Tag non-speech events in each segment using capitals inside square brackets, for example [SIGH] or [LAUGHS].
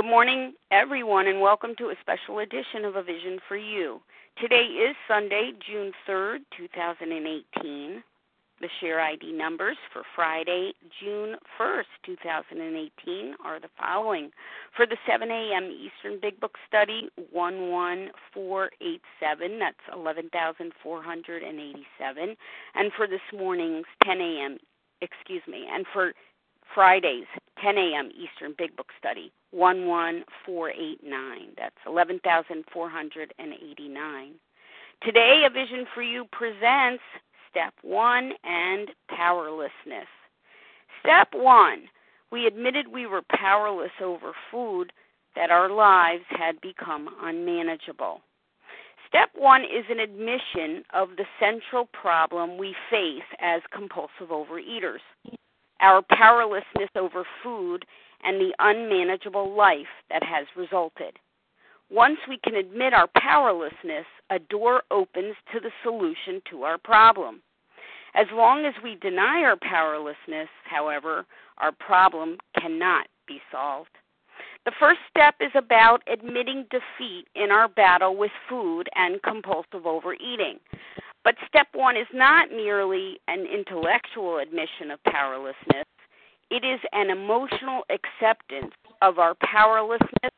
Good morning, everyone, and welcome to a special edition of A Vision for You. Today is Sunday, June 3rd, 2018. The share ID numbers for Friday, June 1st, 2018 are the following. For the 7 a.m. Eastern Big Book Study, 11487, that's 11,487. And for this morning's 10 a.m., excuse me, and for Fridays, 10 a.m. Eastern Big Book Study, 11489, that's 11,489. Today, A Vision for You presents Step one and powerlessness. Step one we admitted we were powerless over food, that our lives had become unmanageable. Step one is an admission of the central problem we face as compulsive overeaters our powerlessness over food and the unmanageable life that has resulted. Once we can admit our powerlessness, a door opens to the solution to our problem. As long as we deny our powerlessness, however, our problem cannot be solved. The first step is about admitting defeat in our battle with food and compulsive overeating. But step one is not merely an intellectual admission of powerlessness, it is an emotional acceptance of our powerlessness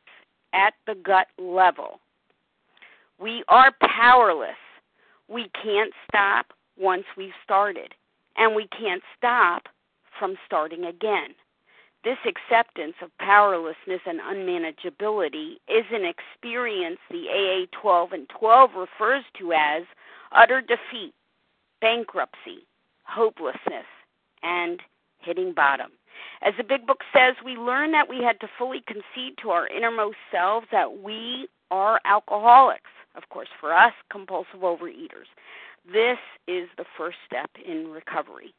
at the gut level. We are powerless. We can't stop once we've started, and we can't stop from starting again. This acceptance of powerlessness and unmanageability is an experience the AA 12 and 12 refers to as utter defeat, bankruptcy, hopelessness, and hitting bottom. As the big book says, we learn that we had to fully concede to our innermost selves that we are alcoholics. Of course, for us, compulsive overeaters. This is the first step in recovery.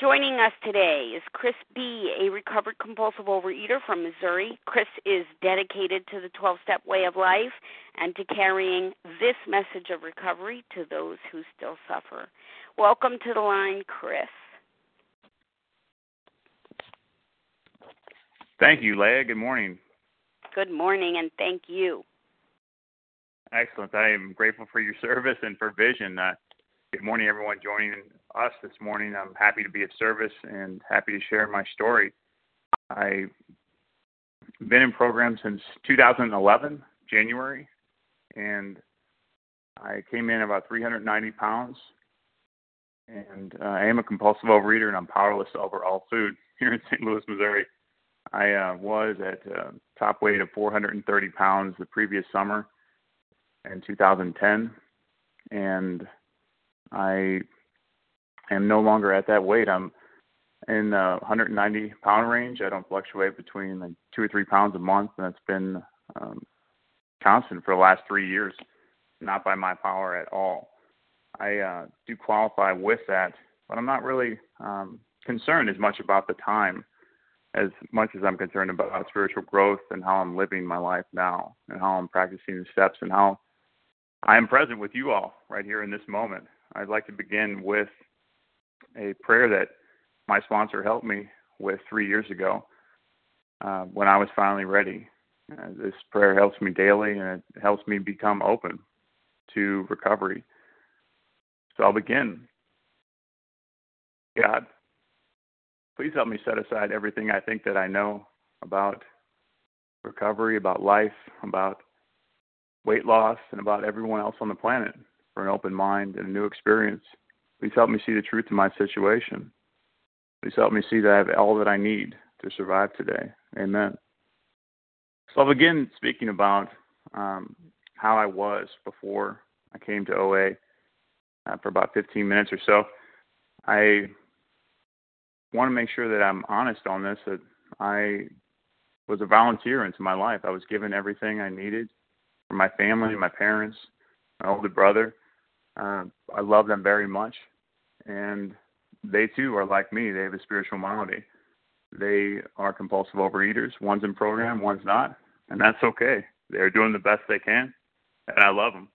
Joining us today is Chris B., a recovered compulsive overeater from Missouri. Chris is dedicated to the 12 step way of life and to carrying this message of recovery to those who still suffer. Welcome to the line, Chris. Thank you, Leah. Good morning. Good morning, and thank you. Excellent. I am grateful for your [LAUGHS] service and for vision. Uh, good morning, everyone joining us this morning. I'm happy to be of service and happy to share my story. I've been in program since 2011, January, and I came in about 390 pounds. And uh, I am a compulsive overeater, and I'm powerless over all food [LAUGHS] here in St. Louis, Missouri. I uh, was at uh, top weight of 430 pounds the previous summer in 2010, and I am no longer at that weight. I'm in the 190 pound range. I don't fluctuate between like two or three pounds a month, and it's been um, constant for the last three years, not by my power at all. I uh, do qualify with that, but I'm not really um, concerned as much about the time as much as I'm concerned about spiritual growth and how I'm living my life now and how I'm practicing the steps and how I am present with you all right here in this moment. I'd like to begin with a prayer that my sponsor helped me with three years ago uh, when I was finally ready. Uh, this prayer helps me daily and it helps me become open to recovery. So I'll begin. God, please help me set aside everything I think that I know about recovery, about life, about weight loss, and about everyone else on the planet for an open mind and a new experience. Please help me see the truth in my situation. Please help me see that I have all that I need to survive today. Amen. So I'll begin speaking about um, how I was before I came to OA uh, for about 15 minutes or so. I want to make sure that I'm honest on this that I was a volunteer into my life. I was given everything I needed from my family, my parents, my older brother. Uh, I love them very much, and they too are like me. They have a spiritual malady. They are compulsive overeaters. One's in program, one's not, and that's okay. They're doing the best they can, and I love them.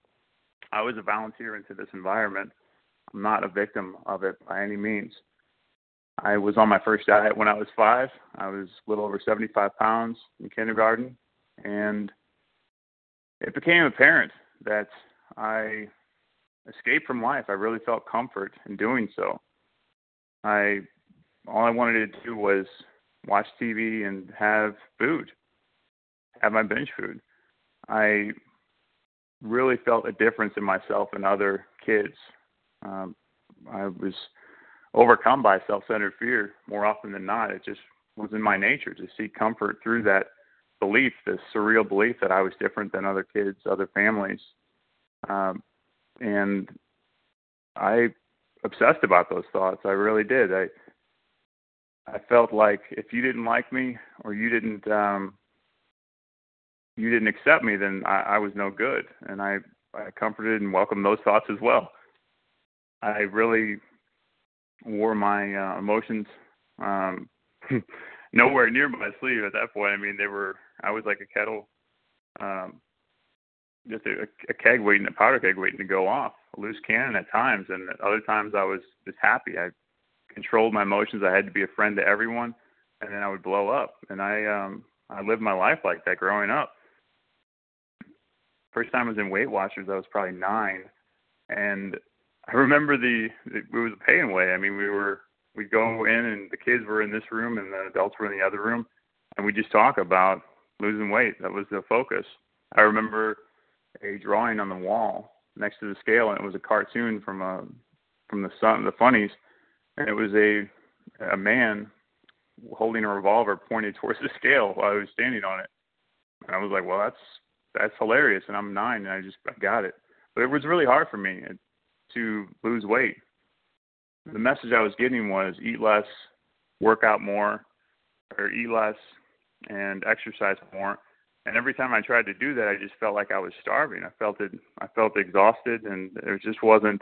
I was a volunteer into this environment. I'm not a victim of it by any means. I was on my first diet when I was five. I was a little over 75 pounds in kindergarten. And it became apparent that I escaped from life. I really felt comfort in doing so. I all I wanted to do was watch TV and have food, have my binge food. I really felt a difference in myself and other kids. Um, I was overcome by self-centered fear more often than not. It just was in my nature to seek comfort through that belief, this surreal belief that I was different than other kids, other families. Um, and I obsessed about those thoughts. I really did. I I felt like if you didn't like me or you didn't um you didn't accept me, then I, I was no good. And I I comforted and welcomed those thoughts as well. I really wore my uh, emotions um [LAUGHS] nowhere near my sleeve at that point. I mean, they were I was like a kettle, um, just a, a keg waiting, a powder keg waiting to go off, a loose cannon at times, and at other times I was just happy. I controlled my emotions. I had to be a friend to everyone, and then I would blow up. And I um I lived my life like that growing up. First time I was in Weight Watchers, I was probably nine, and I remember the it was a pain way. I mean, we were we'd go in and the kids were in this room and the adults were in the other room, and we just talk about losing weight. That was the focus. I remember a drawing on the wall next to the scale, and it was a cartoon from a from the sun, the funnies, and it was a a man holding a revolver pointed [LAUGHS] towards the scale while I was standing on it. And I was like, well, that's that's hilarious, and I'm nine, and I just I got it. But it was really hard for me uh, to lose weight. The message I was getting was eat less, work out more, or eat less and exercise more. And every time I tried to do that, I just felt like I was starving. I felt it. I felt exhausted, and it just wasn't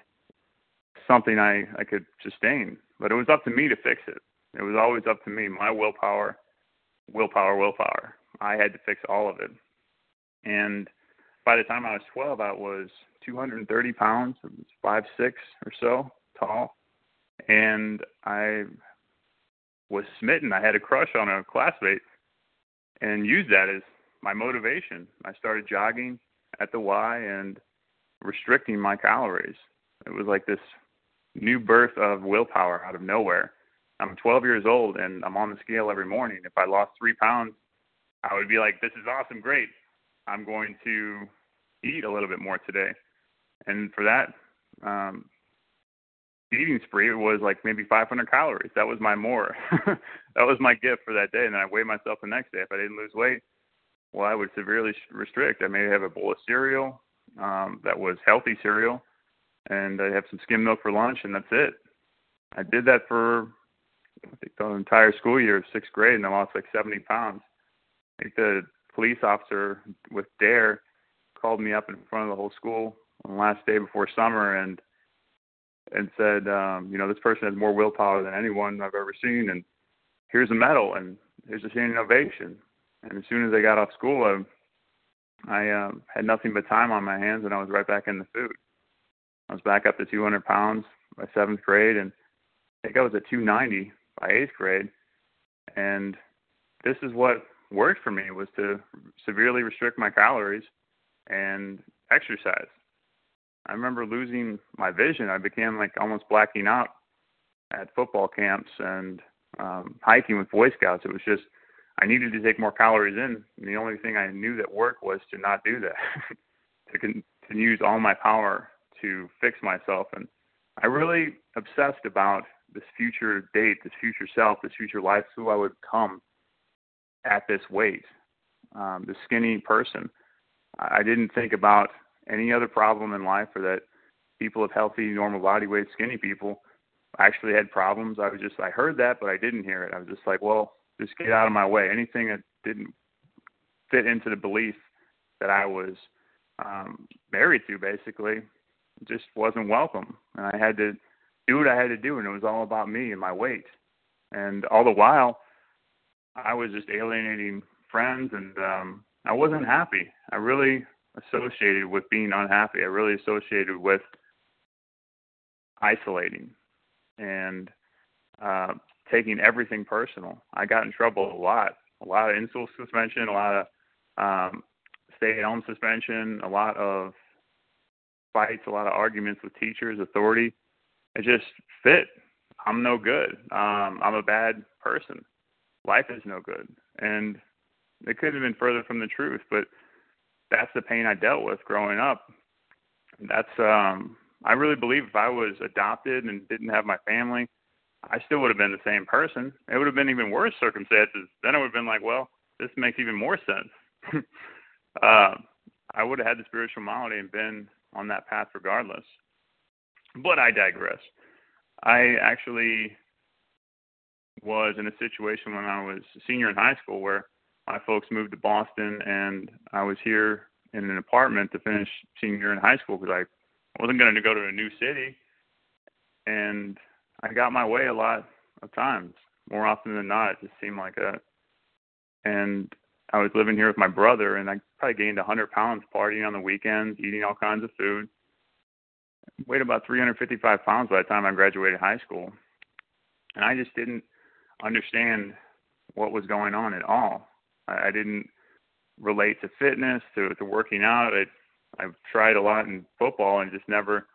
something I I could sustain. But it was up to me to fix it. It was always up to me. My willpower, willpower, willpower. I had to fix all of it. And by the time I was 12, I was 230 pounds, five six or so tall, and I was smitten. I had a crush on a classmate, and used that as my motivation. I started jogging at the Y and restricting my calories. It was like this new birth of willpower out of nowhere. I'm 12 years old and I'm on the scale every morning. If I lost three pounds, I would be like, this is awesome, great. I'm going to eat a little bit more today. And for that um, eating spree, it was like maybe 500 calories. That was my more. [LAUGHS] that was my gift for that day. And then I weighed myself the next day. If I didn't lose weight, well, I would severely restrict. I may have a bowl of cereal um, that was healthy cereal, and I'd have some skim milk for lunch, and that's it. I did that for I think the entire school year of sixth grade, and I lost like 70 pounds. I think the police officer with DARE called me up in front of the whole school on the last day before summer and and said, um, you know, this person has more willpower than anyone I've ever seen, and here's a medal and here's a standing ovation. And as soon as I got off school, I, I um, had nothing but time on my hands, and I was right back in the food. I was back up to 200 pounds by seventh grade, and I think I was at 290 by eighth grade. And this is what worked for me was to severely restrict my calories and exercise. I remember losing my vision. I became like almost blacking out at football camps and um, hiking with Boy Scouts. It was just I needed to take more calories in. And the only thing I knew that worked was to not do that, [LAUGHS] to con- to use all my power to fix myself. And I really obsessed about this future date, this future self, this future life, who I would become at this weight, um, the skinny person. I didn't think about any other problem in life or that people of healthy, normal body weight, skinny people actually had problems. I was just, I heard that, but I didn't hear it. I was just like, well, just get out of my way. Anything that didn't fit into the belief that I was um, married to, basically, just wasn't welcome. And I had to do what I had to do, and it was all about me and my weight. And all the while, I was just alienating friends, and um, I wasn't happy. I really associated with being unhappy. I really associated with isolating and uh, taking everything personal. I got in trouble a lot, a lot of in-school suspension, a lot of um, stay-at-home suspension, a lot of fights, a lot of arguments with teachers, authority. It just fit. I'm no good. Um, I'm a bad person. Life is no good, and it couldn't have been further from the truth. But that's the pain I dealt with growing up. That's um, I really believe if I was adopted and didn't have my family, I still would have been the same person. It would have been even worse circumstances. Then I would have been like, well, this makes even more sense. [LAUGHS] uh, I would have had the spiritual malady and been on that path regardless. But I digress. I actually was in a situation when I was a senior in high school where my folks moved to Boston and I was here in an apartment to finish senior in high school because I wasn't going to go to a new city. And I got my way a lot of times. More often than not, it just seemed like a. And I was living here with my brother, and I probably gained 100 pounds partying on the weekends, eating all kinds of food. Weighed about 355 pounds by the time I graduated high school, and I just didn't understand what was going on at all. I, I didn't relate to fitness, to to working out. I I've tried a lot in football and just never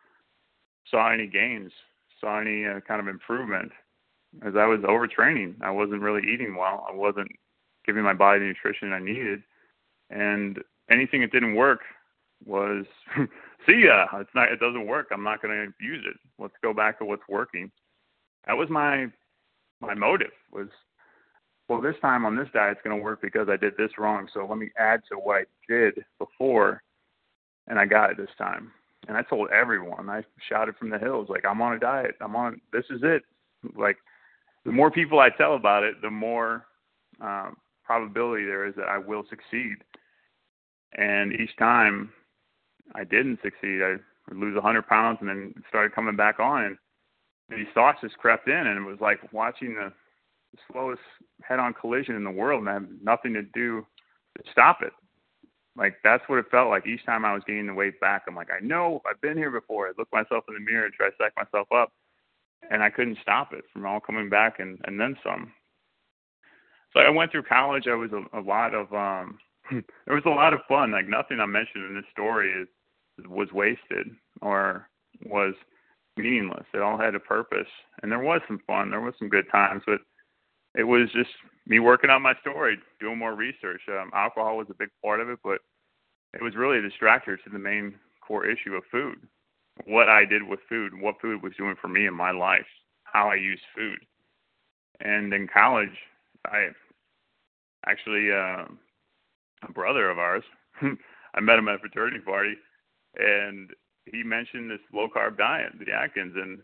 saw any gains saw any uh, kind of improvement as I was overtraining. I wasn't really eating well. I wasn't giving my body the nutrition I needed, and anything that didn't work was [LAUGHS] see ya. It's not. It doesn't work. I'm not going to use it. Let's go back to what's working. That was my my motive was well this time on this diet it's going to work because I did this wrong. So let me add to what I did before, and I got it this time and I told everyone. I shouted from the hills like I'm on a diet. I'm on. This is it. Like the more people I tell about it, the more um, probability there is that I will succeed. And each time I didn't succeed, I would lose 100 pounds and then started coming back on. And these thoughts just crept in, and it was like watching the, slowest head-on collision in the world, and I had nothing to do to stop it. Like that's what it felt like each time I was gaining the weight back. I'm like, I know I've been here before. I look myself in the mirror try to psych myself up, and I couldn't stop it from all coming back and and then some. So I went through college. I was a, a lot of um, [CLEARS THROAT] there was a lot of fun. Like nothing I mentioned in this story is was wasted or was meaningless. It all had a purpose, and there was some fun. There was some good times, but it was just me working on my story, doing more research. Um, alcohol was a big part of it, but it was really a distractor to the main core issue of food. What I did with food, what food was doing for me in my life, how I used food. And in college, I actually uh, a brother of ours, [LAUGHS] I met him at a fraternity party, and he mentioned this low carb diet, the Atkins, and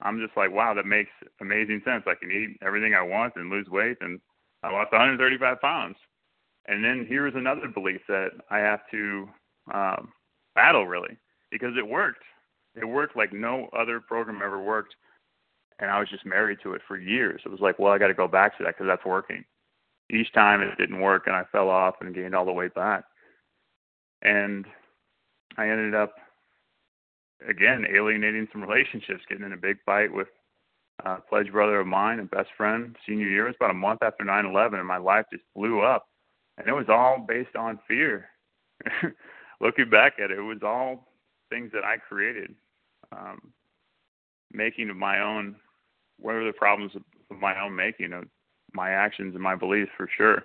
I'm just like, wow, that makes amazing sense. I can eat everything I want and lose weight, and I lost 135 pounds. And then here's another belief that I have to um, battle really because it worked. It worked like no other program ever worked, and I was just married to it for years. It was like, well, I got to go back to that because that's working. Each time it didn't work, and I fell off and gained all the way back. And I ended up again alienating some relationships, getting in a big fight with a pledge brother of mine and best friend senior year. It was about a month after 9/11, and my life just blew up, and it was all based on fear. [LAUGHS] Looking back at it, it was all things that I created, um, making of my own. What are the problems of my own making of my actions and my beliefs for sure?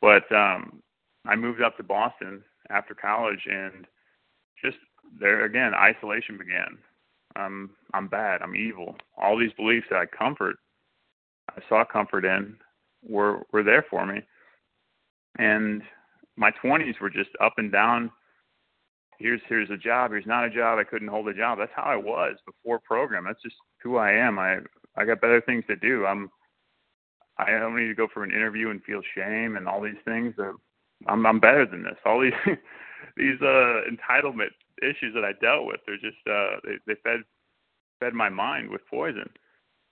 But um, I moved up to Boston after college and just there again, isolation began. I'm I'm bad. I'm evil. All these beliefs that I comfort, I saw comfort in, were were there for me. And my 20s were just up and down. Here's here's a job. Here's not a job. I couldn't hold a job. That's how I was before program. That's just who I am. I I got better things to do. I'm I don't need to go for an interview and feel shame and all these things. I'm I'm better than this. All these [LAUGHS] these uh entitlement issues that I dealt with. They're just uh, they, they fed fed my mind with poison.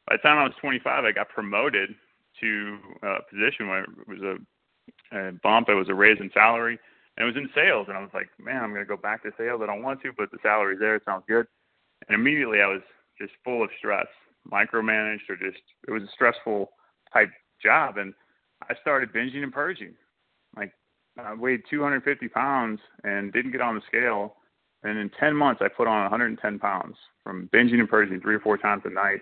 By the time I was 25, I got promoted to a position where it was a, a bump. It was a raise in salary, and it was in sales. And I was like, man, I'm going to go back to sales. I don't want to, but the salary's there. It sounds good. And immediately, I was just full of stress, micromanaged, or just it was a stressful type job. And I started binging and purging. Like I weighed 250 pounds and didn't get on the scale. And in 10 months, I put on 110 pounds from binging and purging three or four times a night.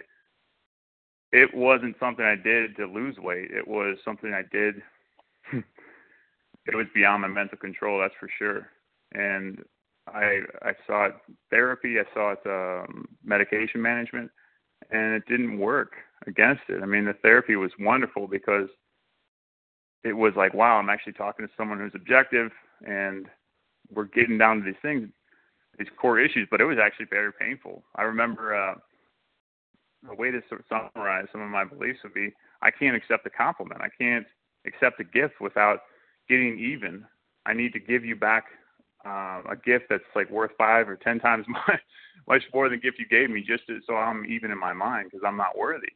It wasn't something I did to lose weight. It was something I did. [LAUGHS] it was beyond my mental control, that's for sure. And I I sought therapy. I sought um, medication management, and it didn't work against it. I mean, the therapy was wonderful because it was like, wow, I'm actually talking to someone who's objective, and we're getting down to these things, these core issues. But it was actually very painful. I remember uh, a way to sort of summarize some of my beliefs would be, I can't accept a compliment. I can't accept a gift without getting even. I need to give you back uh, a gift that's like worth five or ten times [LAUGHS] my, much more than the gift you gave me, just to, so I'm even in my mind because I'm not worthy.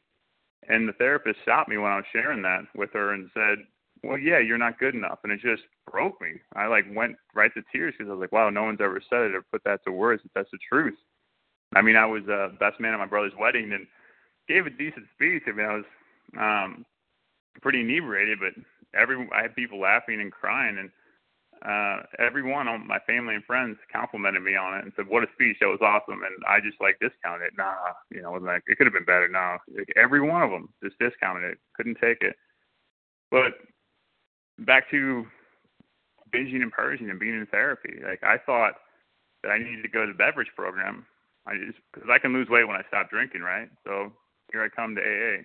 And the therapist stopped me when I was sharing that with her and said, "Well, yeah, you're not good enough," and it just broke me. I like went right to tears because I was like, "Wow, no one's ever said it or put that to words. But that's the truth." I mean, I was uh, best man at my brother's wedding and gave a decent speech. I mean, I was um, pretty inebriated, but every I had people laughing and crying and uh, everyone on my family and friends complimented me on it and said, "What a speech! That was awesome." And I just like discounted it. Nah, you know, it, was like, it could have been better. Nah, like, every one of them just discounted it. Couldn't take it. But back to binging and purging and being in therapy. Like I thought that I needed to go to the beverage program. I just because I can lose weight when I stop drinking, right? So here I come to AA,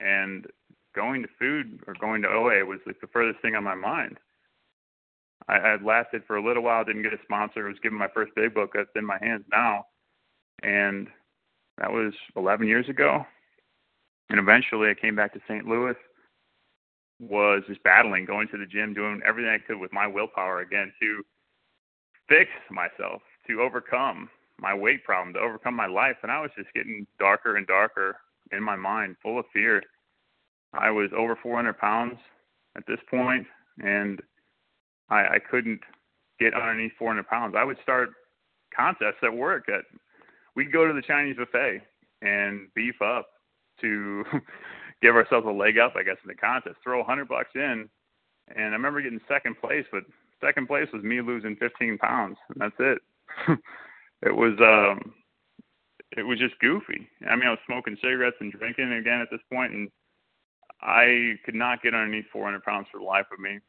and going to food or going to OA was like the furthest thing on my mind I had lasted for a little while, didn't get a sponsor. Was given my first big book that's in my hands now, and that was 11 years ago. And eventually, I came back to St. Louis. Was just battling, going to the gym, doing everything I could with my willpower again to fix myself, to overcome my weight problem, to overcome my life. And I was just getting darker and darker in my mind, full of fear. I was over 400 pounds at this point, and I, I couldn't get underneath 400 pounds. I would start contests at work. At we'd go to the Chinese buffet and beef up to [LAUGHS] give ourselves a leg up, I guess, in the contest. Throw a 100 bucks in, and I remember getting second place, but second place was me losing 15 pounds, and that's it. [LAUGHS] it was um, it was just goofy. I mean, I was smoking cigarettes and drinking again at this point, and I could not get underneath 400 pounds for the life of me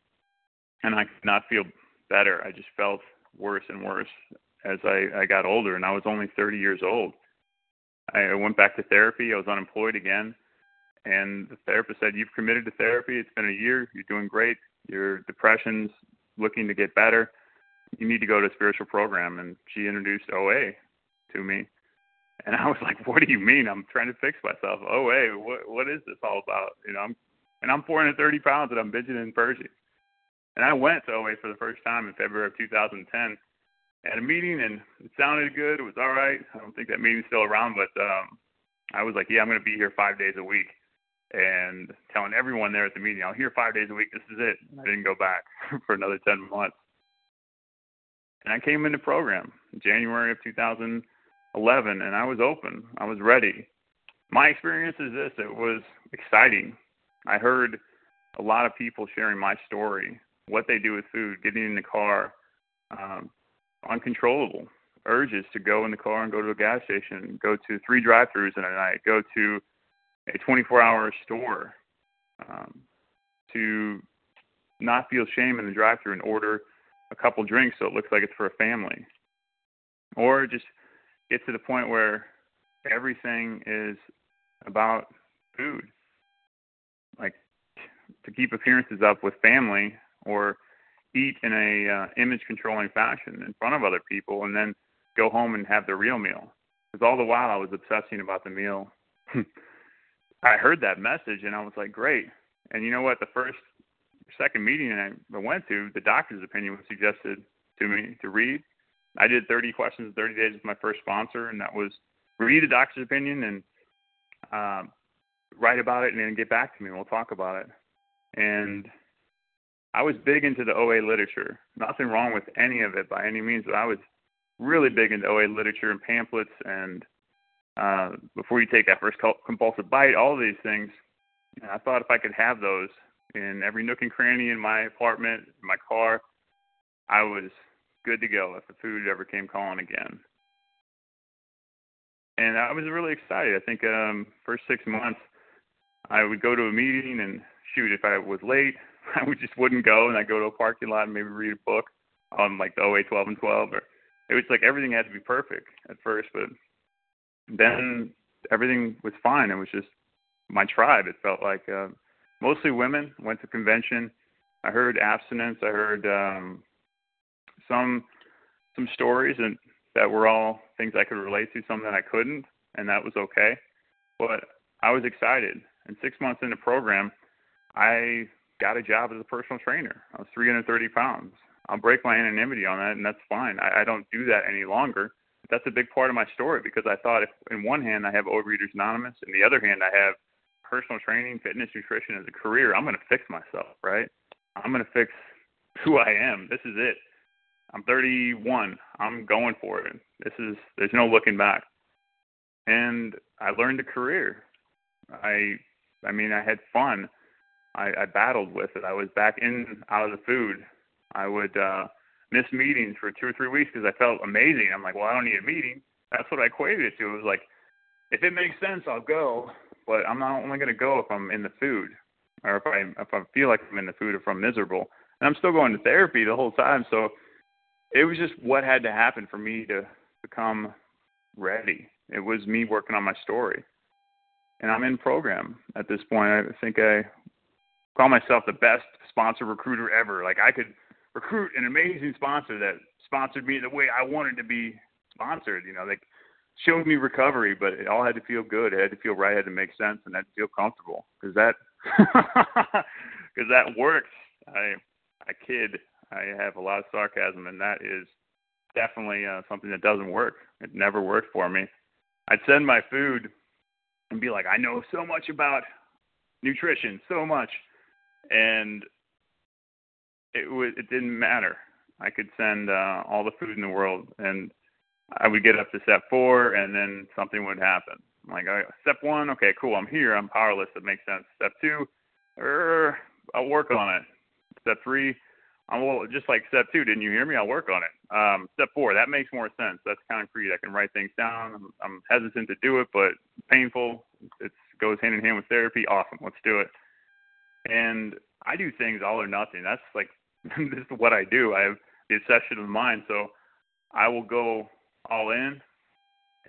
and I could not feel better. I just felt worse and worse as I, I got older, and I was only 30 years old. I went back to therapy. I was unemployed again, and the therapist said, "You've committed to therapy. It's been a year. You're doing great. Your depression's looking to get better. You need to go to a spiritual program." And she introduced OA to me, and I was like, "What do you mean? I'm trying to fix myself. OA? What what is this all about? You know, I'm and I'm 430 pounds and I'm binging and purging." And I went to OA for the first time in February of 2010 at a meeting, and it sounded good. It was all right. I don't think that meeting's still around, but um, I was like, yeah, I'm going to be here five days a week, and telling everyone there at the meeting, I'll here five days a week. This is it. I didn't go back [LAUGHS] for another 10 months. And I came into program January of 2011, and I was open. I was ready. My experience is this: it was exciting. I heard a lot of people sharing my story what they do with food, getting in the car, um, uncontrollable urges to go in the car and go to a gas station, go to three drive-throughs in a night, go to a 24-hour store, um, to not feel shame in the drive-through and order a couple drinks so it looks like it's for a family, or just get to the point where everything is about food, like to keep appearances up with family or eat in a uh, image controlling fashion in front of other people and then go home and have the real meal. Because all the while I was obsessing about the meal [LAUGHS] I heard that message and I was like great. And you know what? The first second meeting I went to the doctor's opinion was suggested to me to read. I did 30 questions in 30 days with my first sponsor and that was read the doctor's opinion and um, write about it and then get back to me and we'll talk about it. And I was big into the OA literature. Nothing wrong with any of it by any means, but I was really big into OA literature and pamphlets and uh, before you take that first compulsive bite, all of these things. And I thought if I could have those in every nook and cranny in my apartment, in my car. I was good to go if the food ever came calling again. And I was really excited. I think um first six months I would go to a meeting and shoot if I was late, [LAUGHS] I would just wouldn't go and I'd go to a parking lot and maybe read a book on like the OA twelve and twelve or it was like everything had to be perfect at first, but then everything was fine. It was just my tribe. It felt like uh, mostly women. Went to convention. I heard abstinence. I heard um, some some stories and that were all things I could relate to. Some that I couldn't, and that was okay. But I was excited. And six months into program, I got a job as a personal trainer. I was 330 pounds. I'll break my anonymity on that, and that's fine. I, I don't do that any longer. That's a big part of my story because I thought if in one hand I have Overeaters Anonymous, in the other hand I have personal training, fitness, nutrition as a career, I'm going to fix myself, right? I'm going to fix who I am. This is it. I'm 31. I'm going for it. This is there's no looking back. And I learned a career. I I mean I had fun. I, I battled with it. I was back in out of the food. I would uh miss meetings for two or three weeks because I felt amazing. I'm like, well, I don't need a meeting. That's what I equated it to. It was like, if it makes sense, I'll go, but I'm not only going to go if I'm in the food, or if I if I feel like I'm in the food, or if I'm miserable. And I'm still going to therapy the whole time, so it was just what had to happen for me to become ready. It was me working on my story, and I'm in program at this point. I think I call myself the best sponsor recruiter ever. Like I could recruit an amazing sponsor that sponsored me the way I wanted to be sponsored. You know, they showed me recovery, but it all had to feel good. It had to feel right. It had to make sense, and had to feel comfortable because that [LAUGHS] because that works. I I kid. I have a lot of sarcasm, and that is definitely uh, something that doesn't work. It never worked for me. I'd send my food and be like, I know so much about nutrition, so much, and it was it didn't matter. I could send uh, all the food in the world, and I would get up to step four, and then something would happen. I'm like, I, step one, okay, cool, I'm here, I'm powerless. That makes sense. Step two, er, I'll work on it. Step three, I'm well, just like step two. Didn't you hear me? I'll work on it. Um, step four, that makes more sense. That's concrete. I can write things down. I'm, I'm hesitant to do it, but painful. It goes hand in hand with therapy. Awesome, let's do it. And I do things all or nothing. That's like [LAUGHS] this is what I do. I have the obsession of the mind, so I will go all in,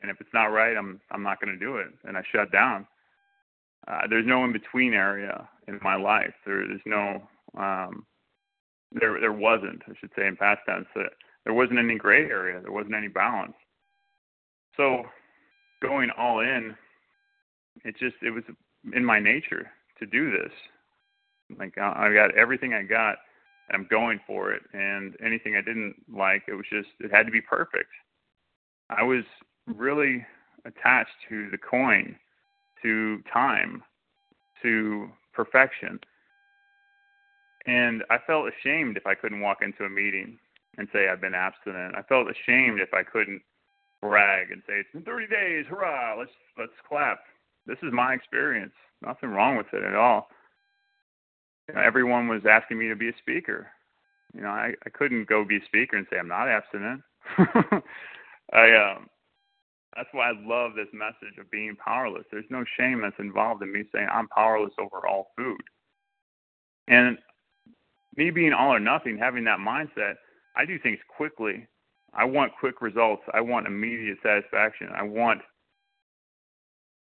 and if it's not right, I'm I'm not going to do it, and I shut down. Uh, there's no in between area in my life. There, there's no um, there there wasn't. I should say in past tense. Uh, there wasn't any gray area. There wasn't any balance. So going all in, it just it was in my nature to do this. Like I got everything I got I'm going for it. And anything I didn't like, it was just it had to be perfect. I was really attached to the coin, to time, to perfection. And I felt ashamed if I couldn't walk into a meeting and say I've been abstinent. I felt ashamed if I couldn't brag and say it's been 30 days, hurrah, let's let's clap. This is my experience. Nothing wrong with it at all you know, everyone was asking me to be a speaker. You know, I, I couldn't go be a speaker and say I'm not abstinent. [LAUGHS] I um that's why I love this message of being powerless. There's no shame that's involved in me saying I'm powerless over all food. And me being all or nothing, having that mindset, I do things quickly. I want quick results. I want immediate satisfaction. I want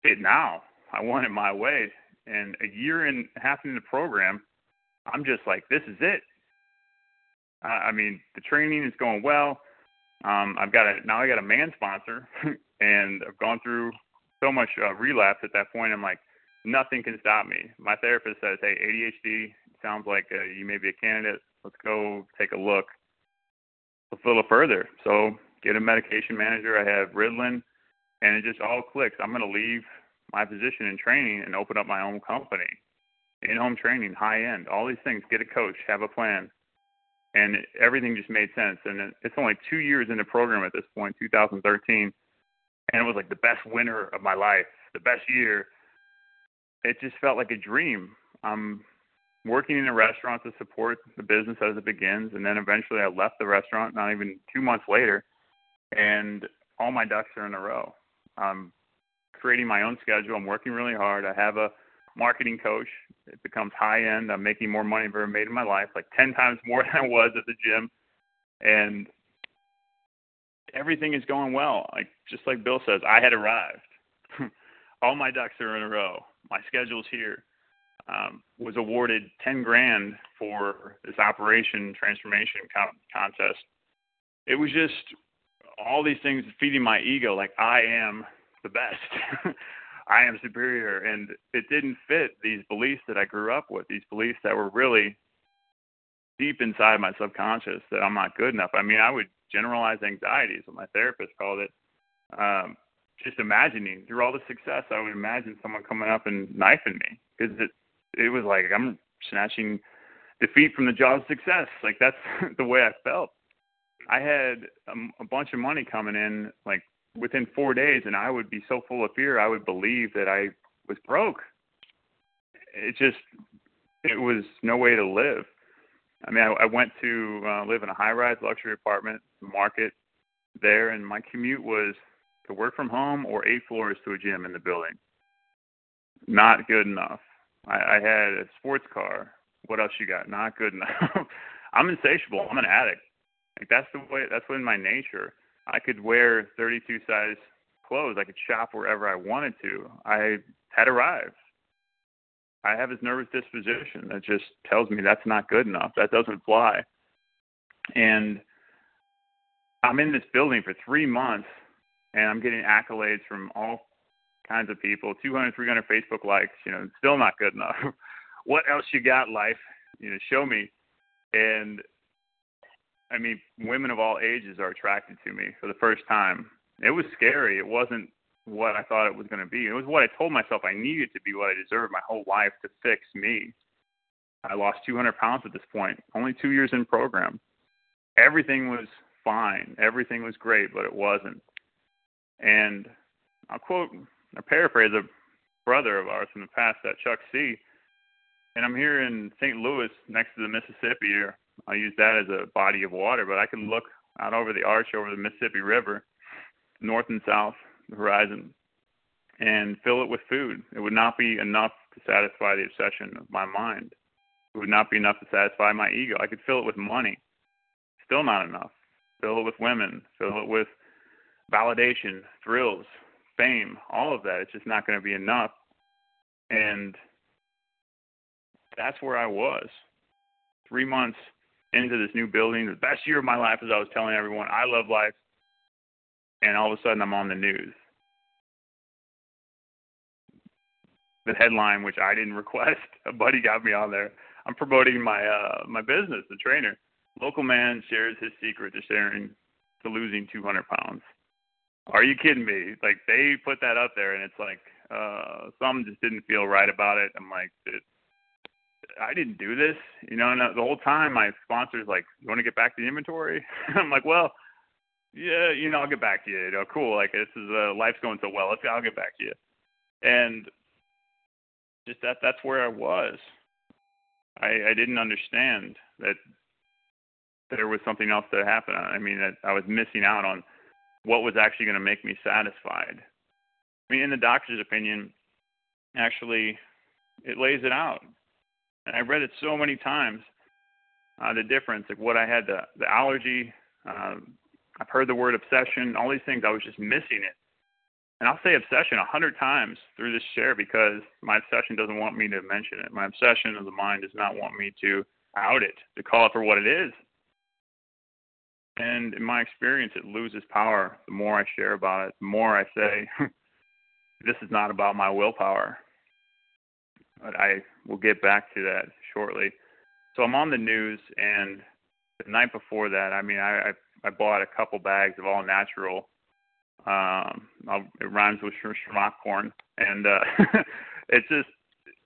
it now. I want it my way. And a year and half into the program, I'm just like, this is it. I, I mean, the training is going well. Um, I've got a now I got a man sponsor, [LAUGHS] and I've gone through so much uh, relapse at that point. I'm like, nothing can stop me. My therapist says, hey, ADHD sounds like uh, you may be a candidate. Let's go take a look. A little further. So get a medication manager. I have Ritalin, and it just all clicks. I'm going to leave my position in training and open up my own company in-home training, high end, all these things. Get a coach, have a plan, and everything just made sense. And it's only two years in the program at this point, 2013, and it was like the best winter of my life, the best year. It just felt like a dream. I'm working in a restaurant to support the business as it begins, and then eventually I left the restaurant. Not even two months later, and all my ducks are in a row. I'm creating my own schedule. I'm working really hard. I have a marketing coach. It becomes high end. I'm making more money than I've ever made in my life, like 10 times [LAUGHS] more than I was at the gym. And everything is going well. Like just like Bill says, I had arrived. [LAUGHS] All my ducks are in a row. My schedule's here. Um, was awarded 10 grand for this operation transformation con- contest. It was just all these things feeding my ego, like I am the best. [LAUGHS] I am superior. And it didn't fit these beliefs that I grew up with, these beliefs that were really deep inside my subconscious that I'm not good enough. I mean, I would generalize anxiety is what my therapist called it. Um, just imagining through all the success, I would imagine someone coming up and knifing me because it it was like I'm snatching defeat from the jaws of success. Like that's [LAUGHS] the way I felt. I had a, a bunch of money coming in like within four days, and I would be so full of fear, I would believe that I was broke. It just, it was no way to live. I mean, I, I went to uh, live in a high-rise luxury apartment, market there, and my commute was to work from home or eight floors to a gym in the building. Not good enough. I, I had a sports car. What else you got? Not good enough. [LAUGHS] I'm insatiable. I'm an addict. Like that's the way. That's in my nature. I could wear 32 size clothes. I could shop wherever I wanted to. I had arrived. I have this nervous disposition that just tells me that's not good enough. That doesn't fly. And I'm in this building for three months and I'm getting accolades from all kinds of people 200, 300 Facebook likes. You know, still not good enough. [LAUGHS] what else you got, life? You know, show me. And I mean, women of all ages are attracted to me for the first time. It was scary. It wasn't what I thought it was going to be. It was what I told myself I needed to be what I deserved my whole life to fix me. I lost 200 pounds at this point, only two years in program. Everything was fine. Everything was great, but it wasn't. And I'll quote or paraphrase a brother of ours from the past, that Chuck C. And I'm here in St. Louis next to the Mississippi, or I use that as a body of water, but I can look out over the arch over the Mississippi River, north and south, the horizon, and fill it with food. It would not be enough to satisfy the obsession of my mind. It would not be enough to satisfy my ego. I could fill it with money. Still not enough. Fill it with women. Fill it with validation, thrills, fame, all of that. It's just not going to be enough. And that's where I was. Three months into this new building. The best year of my life, as I was telling everyone, I love life. And all of a sudden, I'm on the news. The headline, which I didn't [LAUGHS] request, a buddy got me on there. I'm promoting my uh, my business, the trainer. Local man shares his secret to sharing to losing 200 pounds. Are you kidding me? Like they put that up there, and it's like uh, some just didn't feel right about it. I'm like, I didn't do this, you know. And the whole time, my sponsor's like, "You want to get back to the inventory?" [LAUGHS] I'm like, "Well, yeah, you know, I'll get back to you. You know, cool. Like this is uh, life's going so well. Let's, I'll get back to you." And just that that's where I was. I I didn't understand that there was something else that happened. I mean, that I was missing out on what was actually going to make me satisfied. I mean, in the doctor's opinion, actually, it lays it out and I read it so many times. Uh, the difference, like what I had, the the allergy. Um, I've heard the word obsession. All these things, I was just missing it. And I'll say obsession a hundred times through this share because my obsession doesn't want me to mention it. My obsession of the mind does not want me to out it, to call it for what it is. And in my experience, it loses power the more I share about it, the more I say, [LAUGHS] this is not about my willpower. But I will get back to that shortly. So I'm on the news, and the night before that, I mean, I I, I bought a couple bags of all natural. Um, I'll, it rhymes with schmack corn, and uh, [LAUGHS] it's just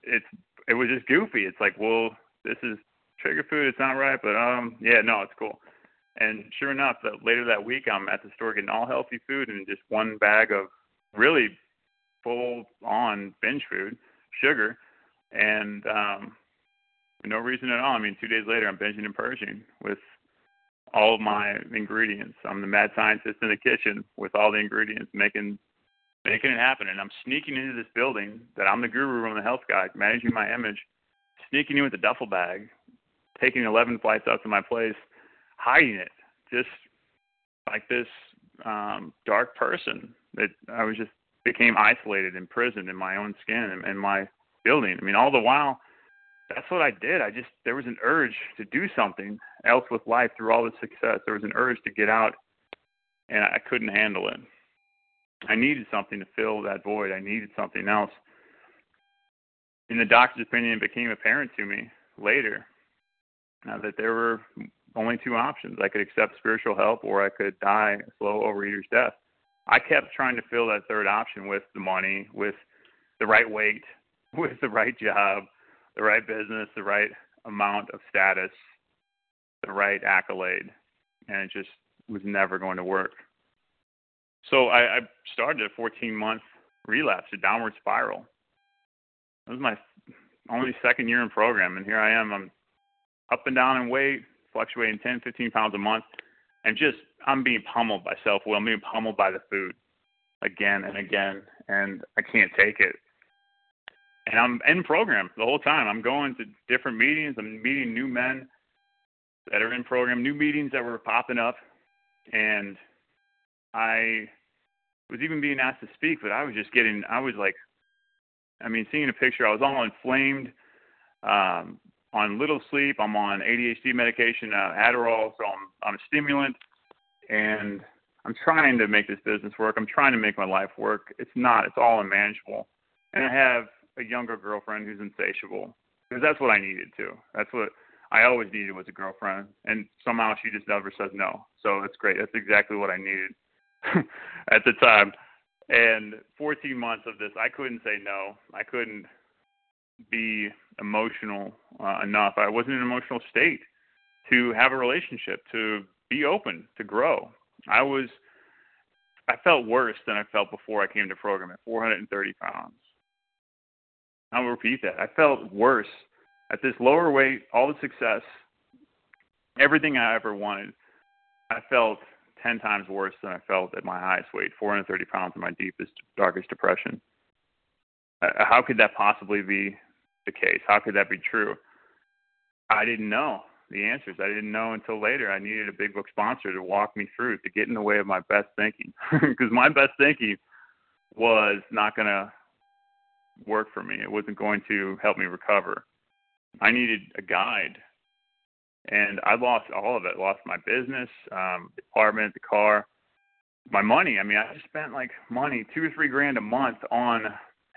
it's it was just goofy. It's like, well, this is trigger food. It's not right, but um, yeah, no, it's cool. And sure enough, that later that week, I'm at the store getting all healthy food and just one bag of really full on binge food, sugar, and um, For no reason at all. I mean, two days later, I'm binging and purging with all of my ingredients. I'm the mad scientist in the kitchen with all the ingredients, making making it happen. And I'm sneaking into this building that I'm the guru, I'm the health guy, managing my image, sneaking in with a duffel bag, taking 11 flights out to my place, hiding it, just like this um, dark person that I was just became isolated, imprisoned in my own skin and my building. I mean, all the while, that's what I did. I just there was an urge to do something else with life through all the success. There was an urge to get out, and I couldn't handle it. I needed something to fill that void. I needed something else. In the doctor's opinion, it became apparent to me later uh, that there were only two options. I could accept spiritual help or I could die a slow overeater's death. I kept trying to fill that third option with the money, with the right weight, with the right job, the right business, the right amount of status, the right accolade, and it just was never going to work. So I, I started a 14 month relapse, a downward spiral. It was my only second year in program, and here I am. I'm up and down in weight, fluctuating 10, 15 pounds a month, and just I'm being pummeled by self will. I'm being pummeled by the food again and again, and I can't take it. And I'm in program the whole time. I'm going to different meetings. I'm meeting new men that are in program, new meetings that were popping up, and I was even being asked to speak, but I was just getting, I was like, I mean, seeing a picture, I was all inflamed, um, on little sleep. I'm on ADHD medication, uh, Adderall, so I'm on a stimulant, and I'm trying to make this business work. I'm trying to make my life work. It's not. It's all unmanageable. And I have a younger girlfriend who's insatiable because that's what I needed too. That's what I always needed was a girlfriend, and somehow she just never says no. So it's great. That's exactly what I needed [LAUGHS] at the time. And 14 months of this, I couldn't say no. I couldn't be emotional uh, enough. I wasn't in an emotional state to have a relationship, to be open, to grow. I was, I felt worse than I felt before I came to program at 430 pounds. I'll repeat that. I felt worse at this lower weight, all the success, everything I ever wanted. I felt 10 times worse than I felt at my highest weight, 430 pounds in my deepest, darkest depression. Uh, how could that possibly be the case? How could that be true? I didn't know the answers. I didn't know until later. I needed a big book sponsor to walk me through, to get in the way of my best thinking. [LAUGHS] Because my best thinking was not going to work for me. It wasn't going to help me recover. I needed a guide and I lost all of it. Lost my business, um, the apartment, the car, my money. I mean, I just spent like money, two or three grand a month on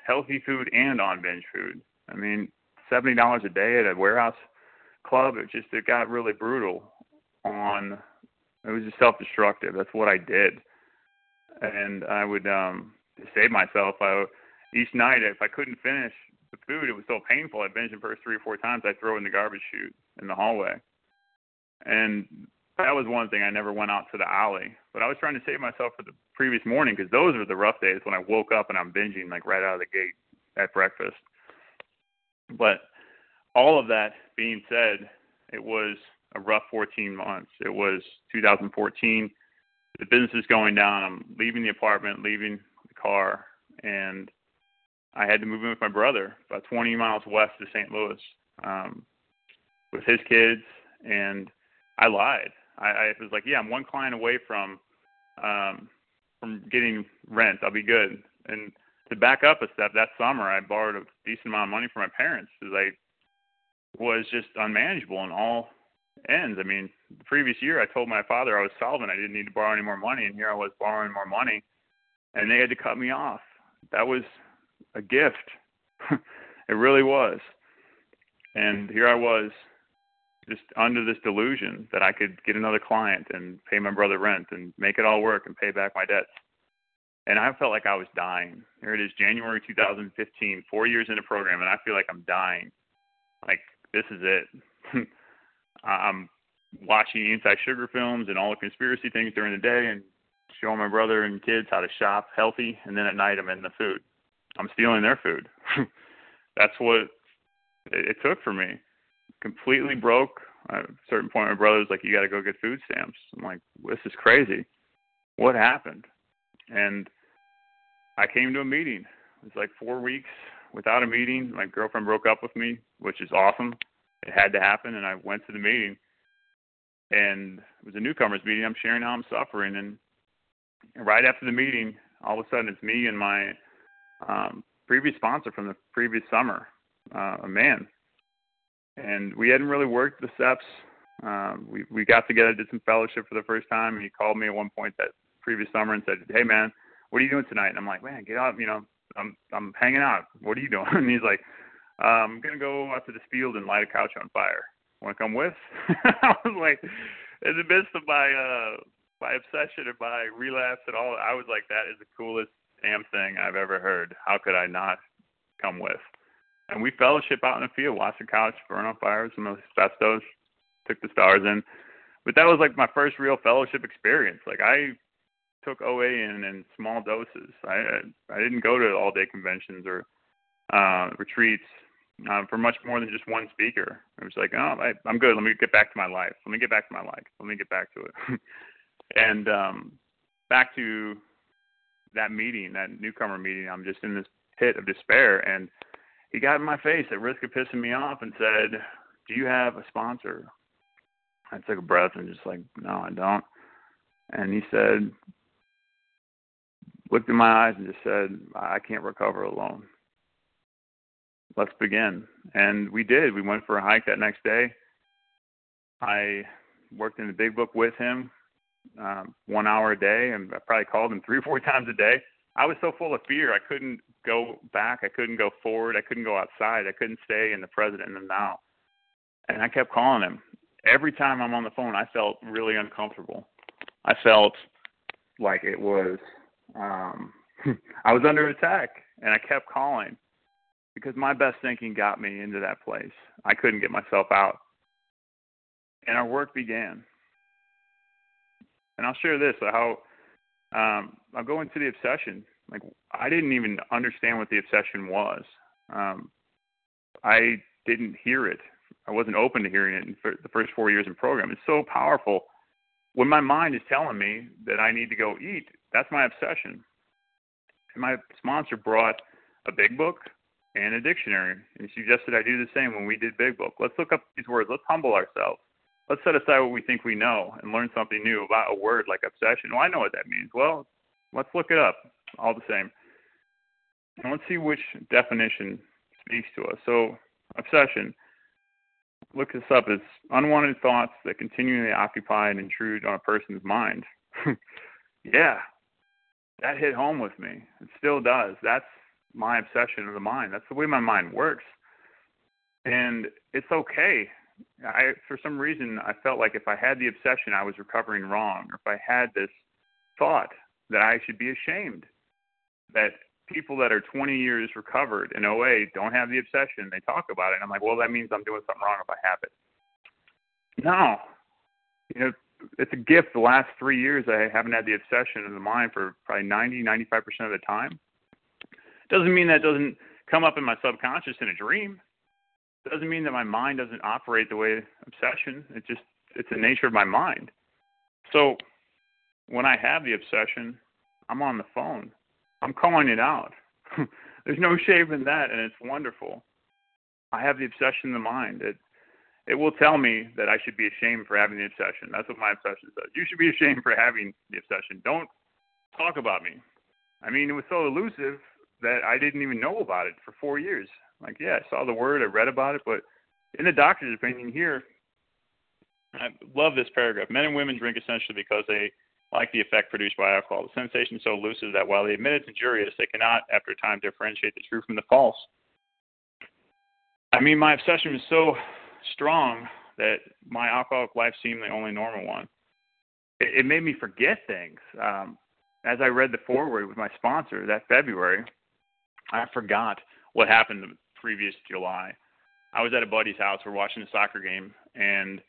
healthy food and on binge food. I mean, seventy dollars a day at a warehouse club. It just it got really brutal. On it was just self-destructive. That's what I did, and I would um to save myself. I each night if I couldn't finish the food, it was so painful. I binged and first three or four times. I'd throw in the garbage chute in the hallway and that was one thing I never went out to the alley. But I was trying to save myself for the previous morning because those are the rough days when I woke up and I'm binging like right out of the gate at breakfast. But all of that being said, it was a rough 14 months. It was 2014. The business is going down. I'm leaving the apartment, leaving the car, and I had to move in with my brother about 20 miles west of St. Louis um, with his kids and I lied. I, I was like, yeah, I'm one client away from um, from getting rent. I'll be good. And to back up a step, that summer I borrowed a decent amount of money from my parents because I was just unmanageable in all ends. I mean, the previous year I told my father I was solvent. I didn't need to borrow any more money, and here I was borrowing more money, and they had to cut me off. That was a gift. [LAUGHS] it really was. And hmm. here I was just under this delusion that I could get another client and pay my brother rent and make it all work and pay back my debts. And I felt like I was dying. Here it is, January 2015, four years into program, and I feel like I'm dying. Like this is it. [LAUGHS] I'm watching anti-sugar films and all the conspiracy things during the day, and showing my brother and kids how to shop healthy. And then at night, I'm in the food. I'm stealing their food. [LAUGHS] That's what it, it took for me completely broke. At a certain point, my brother's like, "You got to go get food stamps." I'm like, "This is crazy. What happened?" And I came to a meeting. It was like four weeks without a meeting. My girlfriend broke up with me, which is awesome. It had to happen, and I went to the meeting. And it was a newcomers meeting. I'm sharing how I'm suffering, and right after the meeting, all of a sudden, it's me and my um, previous sponsor from the previous summer, uh, a man, and we hadn't really worked the steps. Um, we we got together, did some fellowship for the first time, and he called me at one point that previous summer and said, "Hey man, what are you doing tonight?" And I'm like, "Man, get up. you know, I'm I'm hanging out. What are you doing?" [LAUGHS] And he's like, um, "I'm gonna go out to this field and light a couch on fire. Want to come with?" [LAUGHS] I was like, in the midst of my uh my obsession and my relapse and all, I was like, "That is the coolest damn thing I've ever heard. How could I not come with?" And we fellowship out in the field, watched the couch burn on fire, some asbestos, took the stars in. But that was like my first real fellowship experience. Like I took OA in in small doses. I I didn't go to all day conventions or uh, retreats uh, for much more than just one speaker. It was like, oh, I, I'm good. Let me get back to my life. Let me get back to my life. Let me get back to it. [LAUGHS] and um, back to that meeting, that newcomer meeting. I'm just in this pit of despair, and he got in my face at risk of pissing me off and said, "Do you have a sponsor?" I took a breath and just like, "No, I don't." And he said, looked in my eyes and just said, I can't recover alone. Let's begin. And we did. We went for a hike that next day. I worked in the big book with him um, one hour a day, and I probably called him [LAUGHS] three or four times a day. I was so full of fear, I couldn't go back, I couldn't go forward, I couldn't go outside, I couldn't stay in the present and the now. And I kept calling him. Every time I'm on the phone, I felt really uncomfortable. I felt like it was um, [LAUGHS] I was under attack, and I kept calling because my best thinking got me into that place. I couldn't get myself out, and our work began. And I'll share this: how um, I'll go into the obsession. Like I didn't even understand what the obsession was. Um, I didn't hear it. I wasn't open to hearing it in the first four years in program. It's so powerful when my mind is telling me that I need to go eat that's my obsession. And my sponsor brought a big book and a dictionary and suggested I do the same when we did Big Book. Let's look up these words. Let's humble ourselves. Let's set aside what we think we know and learn something new about a word like obsession. Well, I know what that means. Well, let's look it up all the same. And let's see which definition speaks to us. So, obsession, look this up, as unwanted thoughts that continually occupy and intrude on a person's mind. [LAUGHS] yeah, that hit home with me. It still does. That's my obsession of the mind. That's the way my mind works. And it's okay. I for some reason I felt like if I had the obsession I was recovering wrong or if I had this thought that I should be ashamed that people that are 20 years recovered in OA don't have the obsession. They talk about it. And I'm like, well, that means I'm doing something wrong if I have it. No. You know, it's a gift. The last three years, I haven't had the obsession of the mind for probably 90, 95 percent of the time. Doesn't mean that doesn't come up in my subconscious in a dream. Doesn't mean that my mind doesn't operate the way obsession. It just it's the nature of my mind. So when I have the obsession, I'm on the phone. I'm calling it out. [LAUGHS] There's no shame in that, and it's wonderful. I have the obsession in the mind. It it will tell me that I should be ashamed for having the obsession. That's what my obsession says. You should be ashamed for having the obsession. Don't talk about me. I mean, it was so elusive that I didn't even know about it for four years. Like, yeah, I saw the word, I read about it, but in the doctor's opinion here, I love this paragraph. Men and women drink essentially because they like the effect produced by alcohol. The sensation is so elusive that while they admit it's injurious, they cannot, after a time, differentiate the true from the false. I mean, my obsession was so strong that my alcoholic life seemed the only normal one. It, it made me forget things. Um, as I read the foreword with my sponsor that February, I forgot what happened previous July. I was at a buddy's house. We're watching a soccer game, and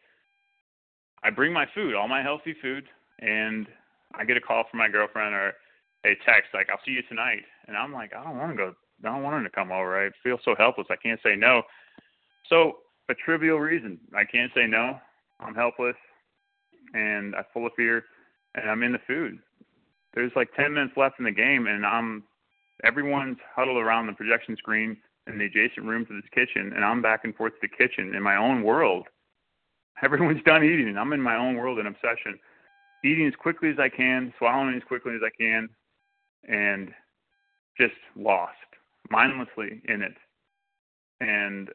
I bring my food, all my healthy food, and I get a call from my girlfriend or a text like, "I'll see you tonight," and I'm like, "I don't want to go. I don't want her to come over. I feel so helpless. I can't say no." So a trivial reason. I can't say no. I'm helpless and I'm full of fear and I'm in the food. There's like 10 minutes left in the game and I'm everyone's huddled around the projection screen in the adjacent room to this kitchen and I'm back and forth to the kitchen in my own world. [LAUGHS] Everyone's done eating and I'm in my own world in obsession. Eating as quickly as I can, swallowing as quickly as I can, and just lost, mindlessly in it. And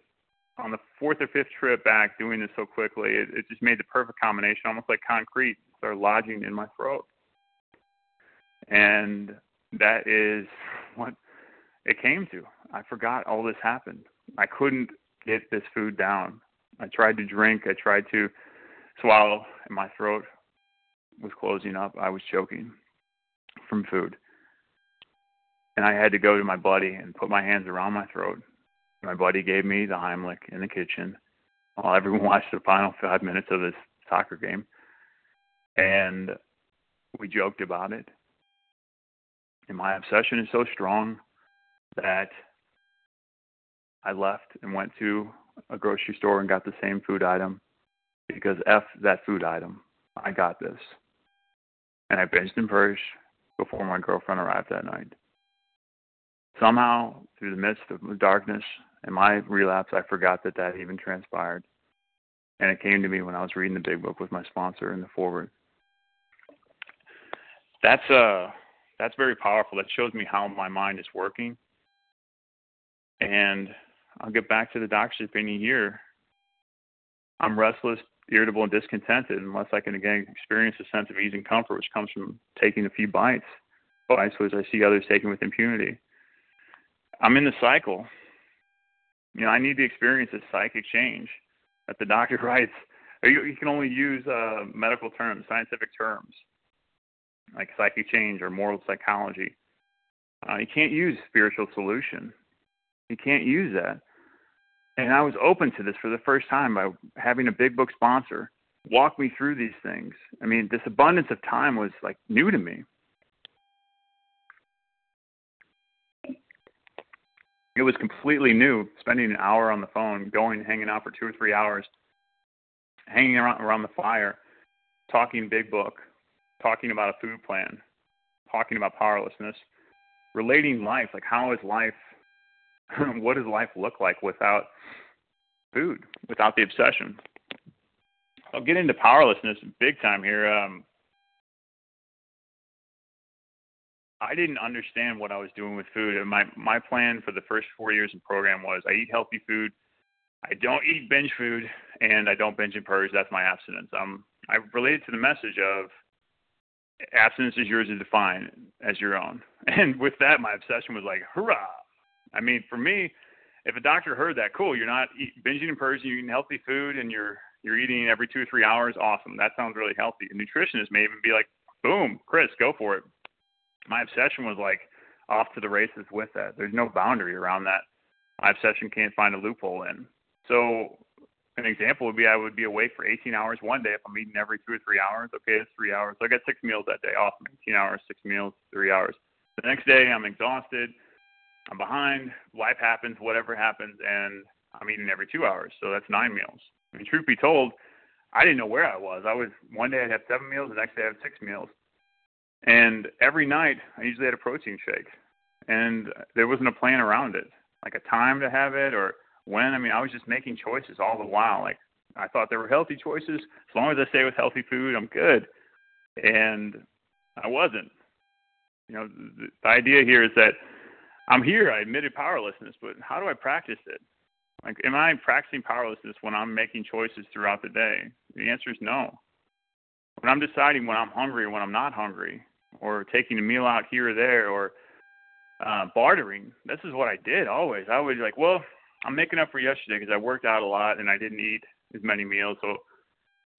on the fourth or fifth trip back doing this so quickly, it, it just made the perfect combination, almost like concrete started lodging in my throat. And that is [LAUGHS] what it came to. I forgot all this happened. I couldn't get this food down. I tried to drink, I tried to swallow, and my throat was closing up. I was choking from food. And I had to go to my buddy and put my hands around my throat my buddy gave me the Heimlich in the kitchen while everyone [LAUGHS] watched the final five minutes of this soccer game. And we joked about it. And my obsession is so strong that I left and went to a grocery store and got the same food item because F that food item. I got this. And I binged and purged before my girlfriend arrived that night. Somehow, through the midst of the darkness and my relapse, I forgot that that even transpired. And it came to me when I was reading the big book with my sponsor in the forward. That's uh that's very powerful. That shows me how my mind is working. And I'll get back to the doctor's opinion here. I'm restless, irritable, and discontented unless I can again experience a sense of ease and comfort, which comes from taking a few bites, bites which I see others taking with impunity. I'm in the cycle. You know, I need to experience this psychic change that the doctor [LAUGHS] writes. You, you can only use uh, medical terms, scientific terms, like psychic change or moral psychology. Uh, you can't use spiritual solution. You can't use that. And I was open to this for the first time by having a big book sponsor walk me through these things. I mean, this abundance of time was like new to me. it was completely new. Spending an hour on the phone, going, hanging out for two or three hours, hanging around around the fire, talking big book, talking about a food plan, talking about powerlessness, relating life. Like, how is life? [CLEARS THROAT] what does life look like without food, without the obsession? I'll get into powerlessness big time here. Um, I didn't understand what I was doing with food. And my my plan for the first four years in program was I eat healthy food, I don't eat binge food, and I don't binge and purge. That's my abstinence. Um, I related to the message of abstinence is yours to define as your own. [LAUGHS] And with that, my obsession was like, hurrah! I mean, for me, if a doctor heard that, cool, you're not eat, binging and purging, you're eating healthy food, and you're you're eating every two or three hours, awesome. That sounds really healthy. A nutritionist may even be like, boom, Chris, go for it my obsession was like off to the races with that. There's no boundary around that. My obsession can't find a loophole in. So an example would be I would be awake for 18 hours one day if I'm eating every two or three hours. Okay, it's three hours. So I got six meals that day. Awesome. 18 hours, six meals, three hours. The next day I'm exhausted. I'm behind. Life happens, whatever happens, and I'm eating every two hours. So that's nine meals. I mean, truth be told, I didn't know where I was. I was one day I'd have seven meals, the next day I'd have six meals. And every night, I usually had a protein shake, and there wasn't a plan around it, like a time to have it or when. I mean, I was just making choices all the while. Like I thought there were healthy choices. As long as I stay with healthy food, I'm good. And I wasn't. You know, the, the idea here is that I'm here. I admitted powerlessness, but how do I practice it? Like, am I practicing powerlessness when I'm making choices throughout the day? The answer is no. When I'm deciding when I'm hungry or when I'm not hungry, or taking a meal out here or there or uh, bartering. This is what I did always. I was like, well, I'm making up for yesterday because I worked out a lot and I didn't eat as many meals. So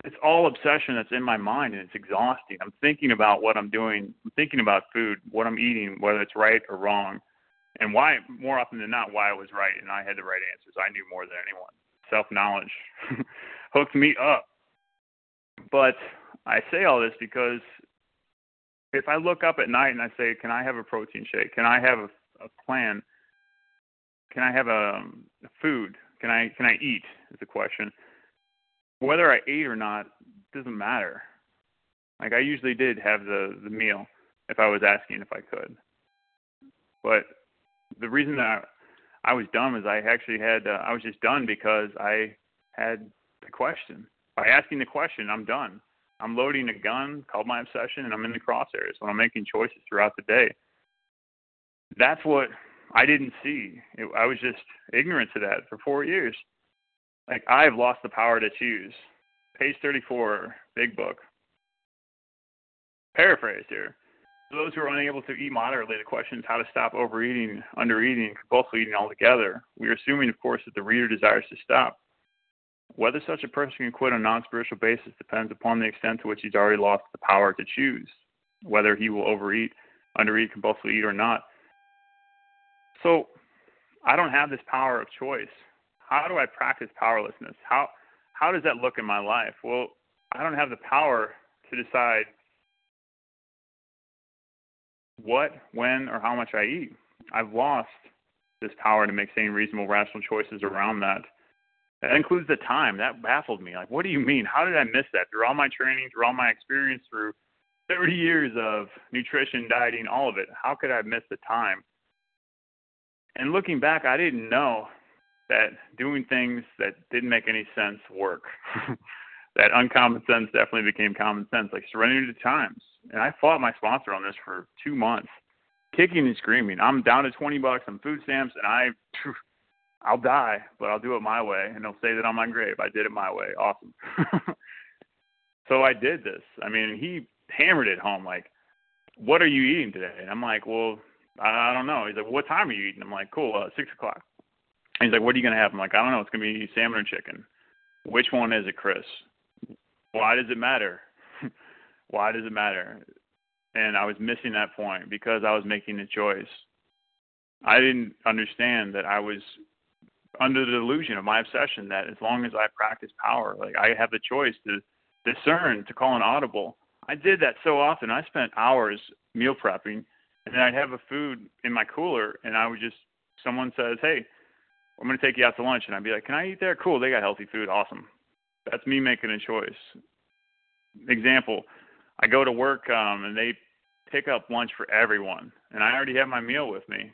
it's all obsession that's in my mind and it's exhausting. I'm thinking about what I'm doing. I'm thinking about food, what I'm eating, whether it's right or wrong, and why. More often than not, why I was right and I had the right answers. I knew more than anyone. Self knowledge [LAUGHS] hooked me up. But I say all this because if I look up at night and I say, "Can I have a protein shake? Can I have a, a plan? Can I have a, um, a food? Can I can I eat? Is the question. Whether I ate or not doesn't matter. Like I usually did have the the meal if I was asking if I could. But the reason that I, I was done was I actually had uh, I was just done because I had the question. By asking the question, I'm done. I'm loading a gun called my obsession, and I'm in the crosshairs when I'm making choices throughout the day. That's what I didn't see. It, I was just ignorant to that for four years. Like I've lost the power to choose. Page 34, big book. Paraphrase here. For those who are unable to eat moderately, the question is how to stop overeating, undereating, compulsive eating altogether. We are assuming, of course, that the reader desires to stop. Whether such a person can quit on a non spiritual basis depends upon the extent to which he's already lost the power to choose, whether he will overeat, undereat, compulsively eat, or not. So I don't have this power of choice. How do I practice powerlessness? How how does that look in my life? Well, I don't have the power to decide what, when, or how much I eat. I've lost this power to make sane, reasonable, rational choices around that. That includes the time. That baffled me. Like, what do you mean? How did I miss that? Through all my training, through all my experience, through 30 years of nutrition, dieting, all of it, how could I miss the time? And looking back, I didn't know that doing things that didn't make any sense work. [LAUGHS] that uncommon sense definitely became common sense, like surrendering to times. And I fought my sponsor on this for two months, kicking and screaming. I'm down to 20 bucks on food stamps, and I I'll die, but I'll do it my way, and they'll say that on my grave. I did it my way. Awesome. [LAUGHS] so I did this. I mean, he hammered it home like, "What are you eating today?" And I'm like, "Well, I don't know." He's like, "What time are you eating?" I'm like, "Cool, uh, six o'clock." And he's like, "What are you gonna have?" I'm like, "I don't know. It's gonna be salmon or chicken." Which one is it, Chris? Why does it matter? [LAUGHS] Why does it matter? And I was missing that point because I was making a choice. I didn't understand that I was under the delusion of my obsession that as long as I practice power, like I have the choice to discern, to call an audible. I did that so often. I spent hours meal prepping, and then I'd have a food in my cooler, and I would just someone says, "Hey, I'm going to take you out to lunch," and I'd be like, "Can I eat there? Cool, they got healthy food. Awesome." That's me making a choice. Example: I go to work, um, and they pick up lunch for everyone, and I already have my meal with me.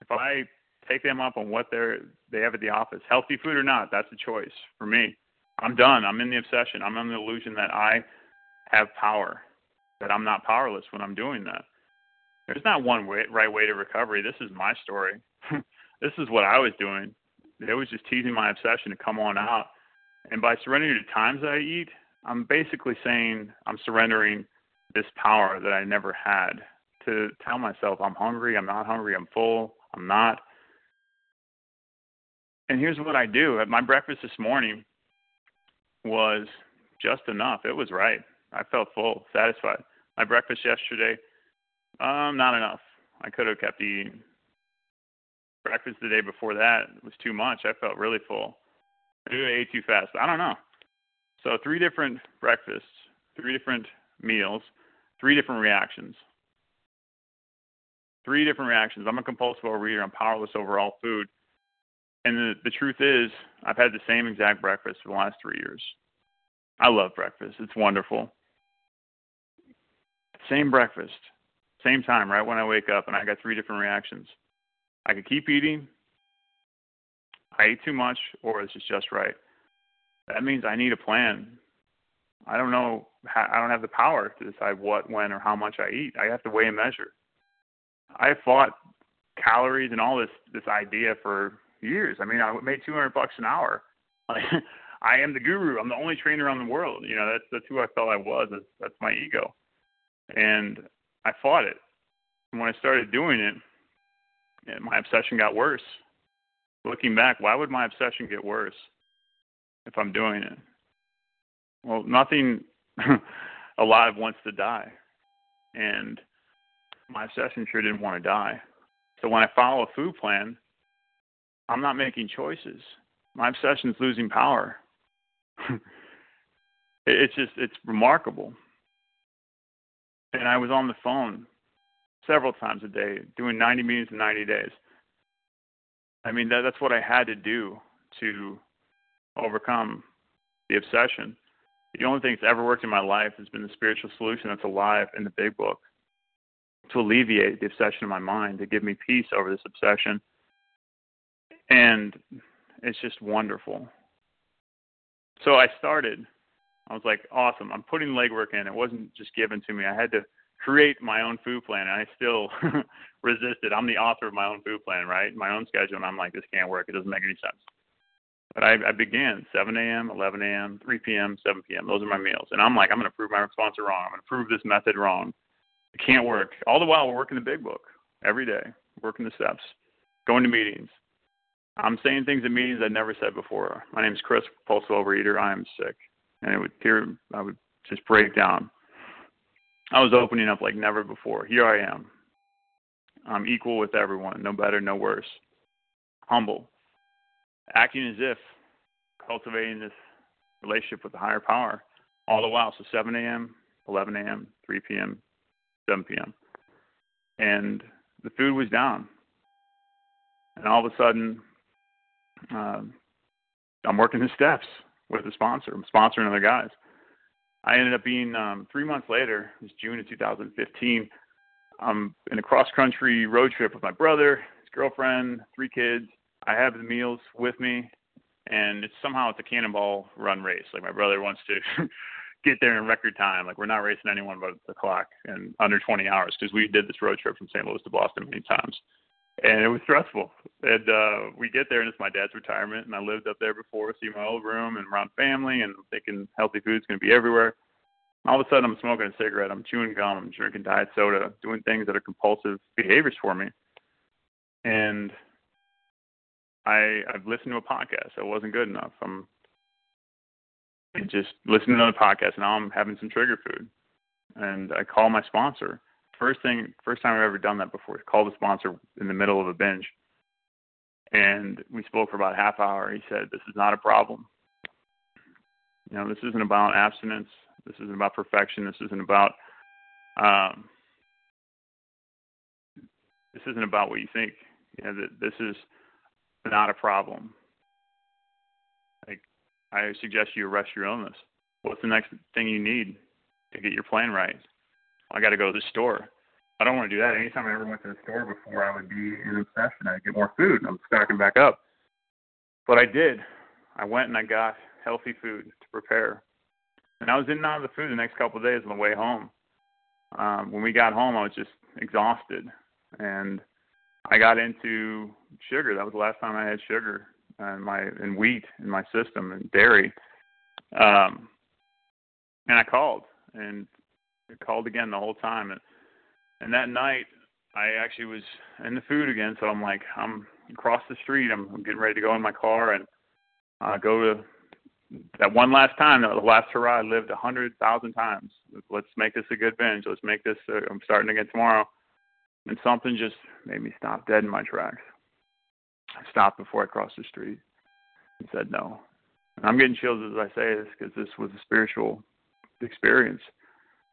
If I take them up on what they're they have at the office, healthy food or not. That's a choice for me. I'm done. I'm in the obsession. I'm in the illusion that I have power, that I'm not powerless when I'm doing that. There's not one way, right way to recovery. This is my story. [LAUGHS] this is what I was doing. It was just teasing my obsession to come on out. And by surrendering to times that I eat, I'm basically saying I'm surrendering this power that I never had to tell myself I'm hungry, I'm not hungry, I'm full, I'm not. And here's what I do. At My breakfast this morning was just enough. It was right. I felt full, satisfied. My breakfast yesterday, um, not enough. I could have kept eating. Breakfast the day before that was too much. I felt really full. Maybe I ate too fast. I don't know. So three different breakfasts, three different meals, three different reactions. Three different reactions. I'm a compulsive overeater. I'm powerless over all food. And the, the truth is, I've had the same exact breakfast for the last three years. I love breakfast. It's wonderful. Same breakfast, same time, right when I wake up, and I got three different reactions. I could keep eating, I ate too much, or this is just right. That means I need a plan. I don't know. I don't have the power to decide what, when, or how much I eat. I have to weigh and measure. I fought calories and all this this idea for years. I mean, I made 200 bucks an hour. Like, [LAUGHS] I am the guru. I'm the only trainer on the world. You know, that's that's who I felt I was. That's, that's my ego, and I fought it. And when I started doing it, my obsession got worse. Looking back, why would my obsession get worse if I'm doing it? Well, nothing [LAUGHS] alive wants to die, and my obsession sure didn't want to die. So when I follow a food plan, I'm not making choices. My obsession's losing power. [LAUGHS] it's just it's remarkable. And I was on the phone several times a day doing 90 meetings in 90 days. I mean that that's what I had to do to overcome the obsession. The only thing that's ever worked in my life has been the spiritual solution that's alive in the big book to alleviate the obsession of my mind, to give me peace over this obsession. And it's just wonderful. So I started. I was like, awesome. I'm putting legwork in. It wasn't just given to me. I had to create my own food plan, and I still [LAUGHS] resisted. I'm the author of my own food plan, right? My own schedule, and I'm like, this can't work. It doesn't make any sense. But I, I began 7 a.m., 11 a.m., 3 p.m., 7 p.m. Those are my meals, and I'm like, I'm going to prove my sponsor wrong. I'm going to prove this method wrong. It can't work. All the while, we're working the big book every day, working the steps, going to meetings. I'm saying things in meetings I'd never said before. My name is Chris, compulsive overeater. I am sick, and it would tear. I would just break down. I was opening up like never before. Here I am. I'm equal with everyone, no better, no worse. Humble, acting as if cultivating this relationship with the higher power all the while. So 7 a.m., 11 a.m., 3 p.m., 7 p.m. And the food was down. And all of a sudden, um, I'm working the steps with the sponsor. I'm sponsoring other guys. I ended up being um, three months later, it was June of 2015. I'm in a cross country road trip with my brother, his girlfriend, three kids. I have the meals with me, and it's somehow it's a cannonball run race. Like my brother wants to [LAUGHS] get there in record time. Like we're not racing anyone but the clock in under 20 hours because we did this road trip from St. Louis to Boston many times, and it was stressful. And uh, we get there, and it's my dad's retirement, and I lived up there before, see my old room and around family, and I'm thinking healthy food's going to be everywhere. All of a sudden, I'm smoking a cigarette, I'm chewing gum, I'm drinking diet soda, doing things that are compulsive behaviors for me, and I I've listened to a podcast. It wasn't good enough. I'm just listening to another podcast, and now I'm having some trigger food. And I call my sponsor. First thing, first time I've ever done that before. Called a sponsor in the middle of a binge, and we spoke for about half hour. He said, "This is not a problem. You know, this isn't about abstinence. This isn't about perfection. This isn't about um, this isn't about what you think. You know, that this is not a problem. Like, I suggest you arrest your illness. What's the next thing you need to get your plan right? I got to go to the store. I don't want to do that. Anytime I ever went to the store before, I would be in obsession. I'd get more food. I'm stocking back up. But I did. I went and I got healthy food to prepare. And I was in and out of the food the next couple of days on the way home. Um, when we got home, I was just exhausted. And I got into sugar. That was the last time I had sugar and my and wheat in my system and dairy. Um, and I called and called again the whole time. And and that night I actually was in the food again. So I'm like I'm across the street. I'm, getting ready to go in my car and uh, go to that one last time. The last hurrah I lived a hundred thousand times. Let's make this a good binge. Let's make this. Uh, I'm starting again tomorrow and something just made me stop dead in my tracks. I stopped before I crossed the street and said no. And I'm getting chills as I say this because this was a spiritual experience.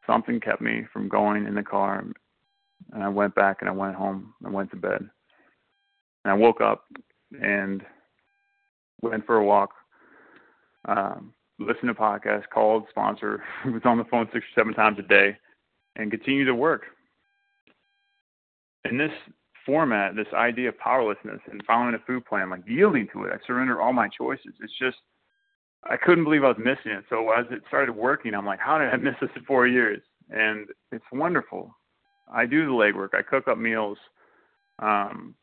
Something kept me from going in the car, and I went back and I went home. and went to bed, and I woke up and went for a walk. Um, listened to podcasts, called sponsor, [LAUGHS] was on the phone six or seven times a day, and continued to work in this format, this idea of powerlessness and following a food plan, like yielding to it, I surrender all my choices. It's just, I couldn't believe I was missing it. So as it started working, I'm like, how did I [LAUGHS] miss this in four years? And it's wonderful. I do the legwork. I cook up meals. Um,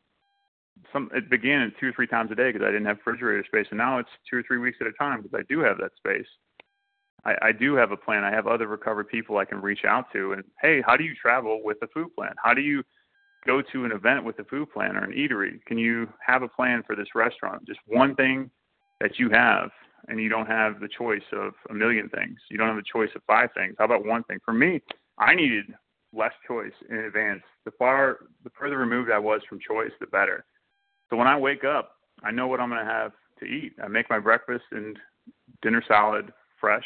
some it began two or three times a day because I didn't have refrigerator space, and now it's two or three weeks at a time because I do have that space. I, I do have a plan. I have other recovered people I can reach out to, and hey, how do you travel with a food plan? How do you go to an event with a food plan or an eatery? Can you have a plan for this restaurant? Just one thing that you have, and you don't have the choice of a million things. You don't have the choice of five things. How about one thing? For me, I needed less choice in advance. The far the further removed I was from choice, the better. So when I wake up, I know what I'm going to have to eat. I make my breakfast and dinner salad fresh,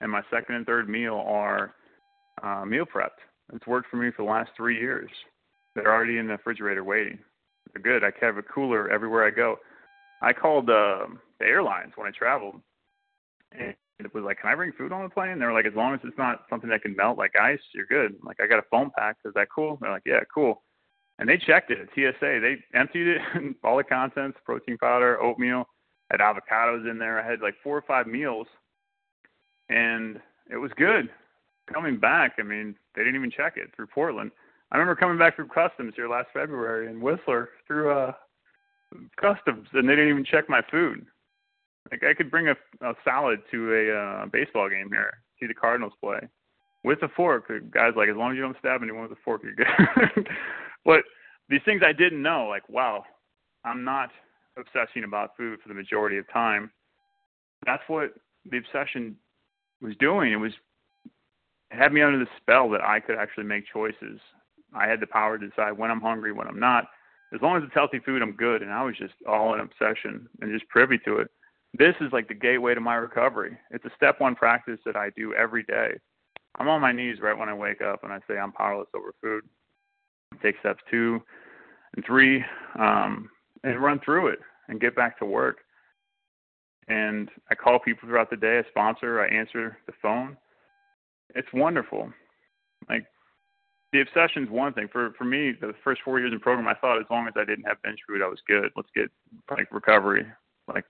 and my second and third meal are uh, meal prepped. It's worked for me for the last three years. They're already in the refrigerator waiting. They're good. I have a cooler everywhere I go. I called uh, the airlines when I traveled, and it was like, "Can I bring food on the plane?" And they were like, "As long as it's not something that can melt like ice, you're good." I'm like, I got a foam pack. Is that cool? They're like, "Yeah, cool." And they checked it at TSA. They emptied it, [LAUGHS] all the contents, protein powder, oatmeal, had avocados in there. I had like four or five meals, and it was good. Coming back, I mean, they didn't even check it through Portland. I remember coming back through customs here last February in Whistler through uh customs, and they didn't even check my food. Like I could bring a, a salad to a uh, baseball game here, see the Cardinals play, with a fork. The guy's like, as long as you don't stab anyone with a fork, you're good. [LAUGHS] but these things I didn't know, like, wow, I'm not obsessing about food for the majority of time. That's what the obsession was doing. It was it had me under the spell that I could actually make choices. I had the power to decide when I'm hungry, when I'm not. As long as it's healthy food, I'm good. And I was just all in obsession and just privy to it. This is like the gateway to my recovery. It's a step one practice that I do every day. I'm on my knees right when I wake up and I say I'm powerless over food. Take steps two and three um, and run through it and get back to work. And I call people throughout the day, I sponsor, I answer the phone. It's wonderful. Like the obsession's one thing. For for me, the first four years in program, I thought as long as I didn't have binge food, I was good. Let's get like recovery. Like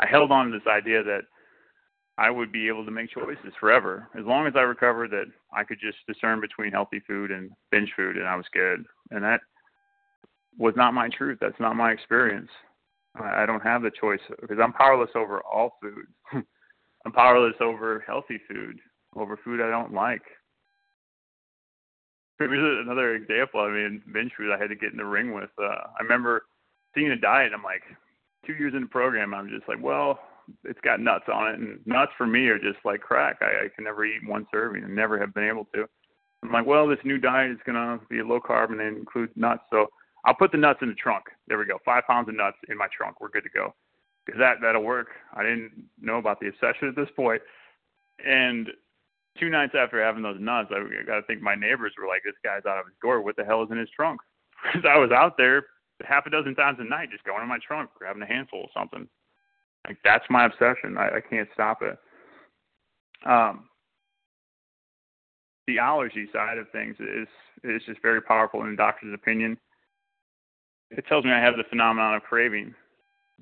I held on to this idea that I would be able to make choices forever. As long as I recovered that I could just discern between healthy food and binge food and I was good. And that was not my truth. That's not my experience. I don't have the choice because I'm powerless over all food. [LAUGHS] I'm powerless over healthy food, over food I don't like. Here's another example. I mean, binge food I had to get in the ring with. Uh, I remember seeing a diet. I'm like, two years in the program, I'm just like, well, it's got nuts on it, and nuts for me are just like crack. I, I can never eat one serving, and never have been able to. I'm like, well, this new diet is gonna be low carb and include nuts, so I'll put the nuts in the trunk. There we go, five pounds of nuts in my trunk. We're good to go, because that that'll work. I didn't know about the obsession at this point, and two nights after having those nuts, I got to think my neighbors were like, this guy's out of his door. What the hell is in his trunk? [LAUGHS] Because I was out there half a dozen times a night, just going in my trunk, grabbing a handful of something. Like that's my obsession. I, I can't stop it. Um, the allergy side of things is is just very powerful in the doctor's opinion. It tells me I have the phenomenon of craving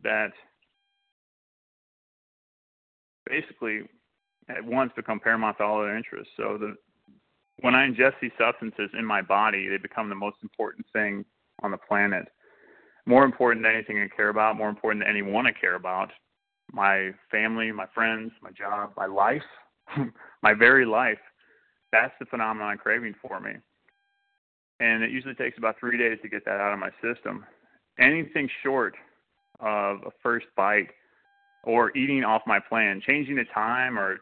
that basically at once become paramount to all other interests. So the when I ingest these substances in my body, they become the most important thing on the planet more important than anything I care about, more important than anyone I care about, my family, my friends, my job, my life, [LAUGHS] my very life. That's the phenomenon craving for me. And it usually takes about three days to get that out of my system. Anything short of a first bite or eating off my plan, changing the time or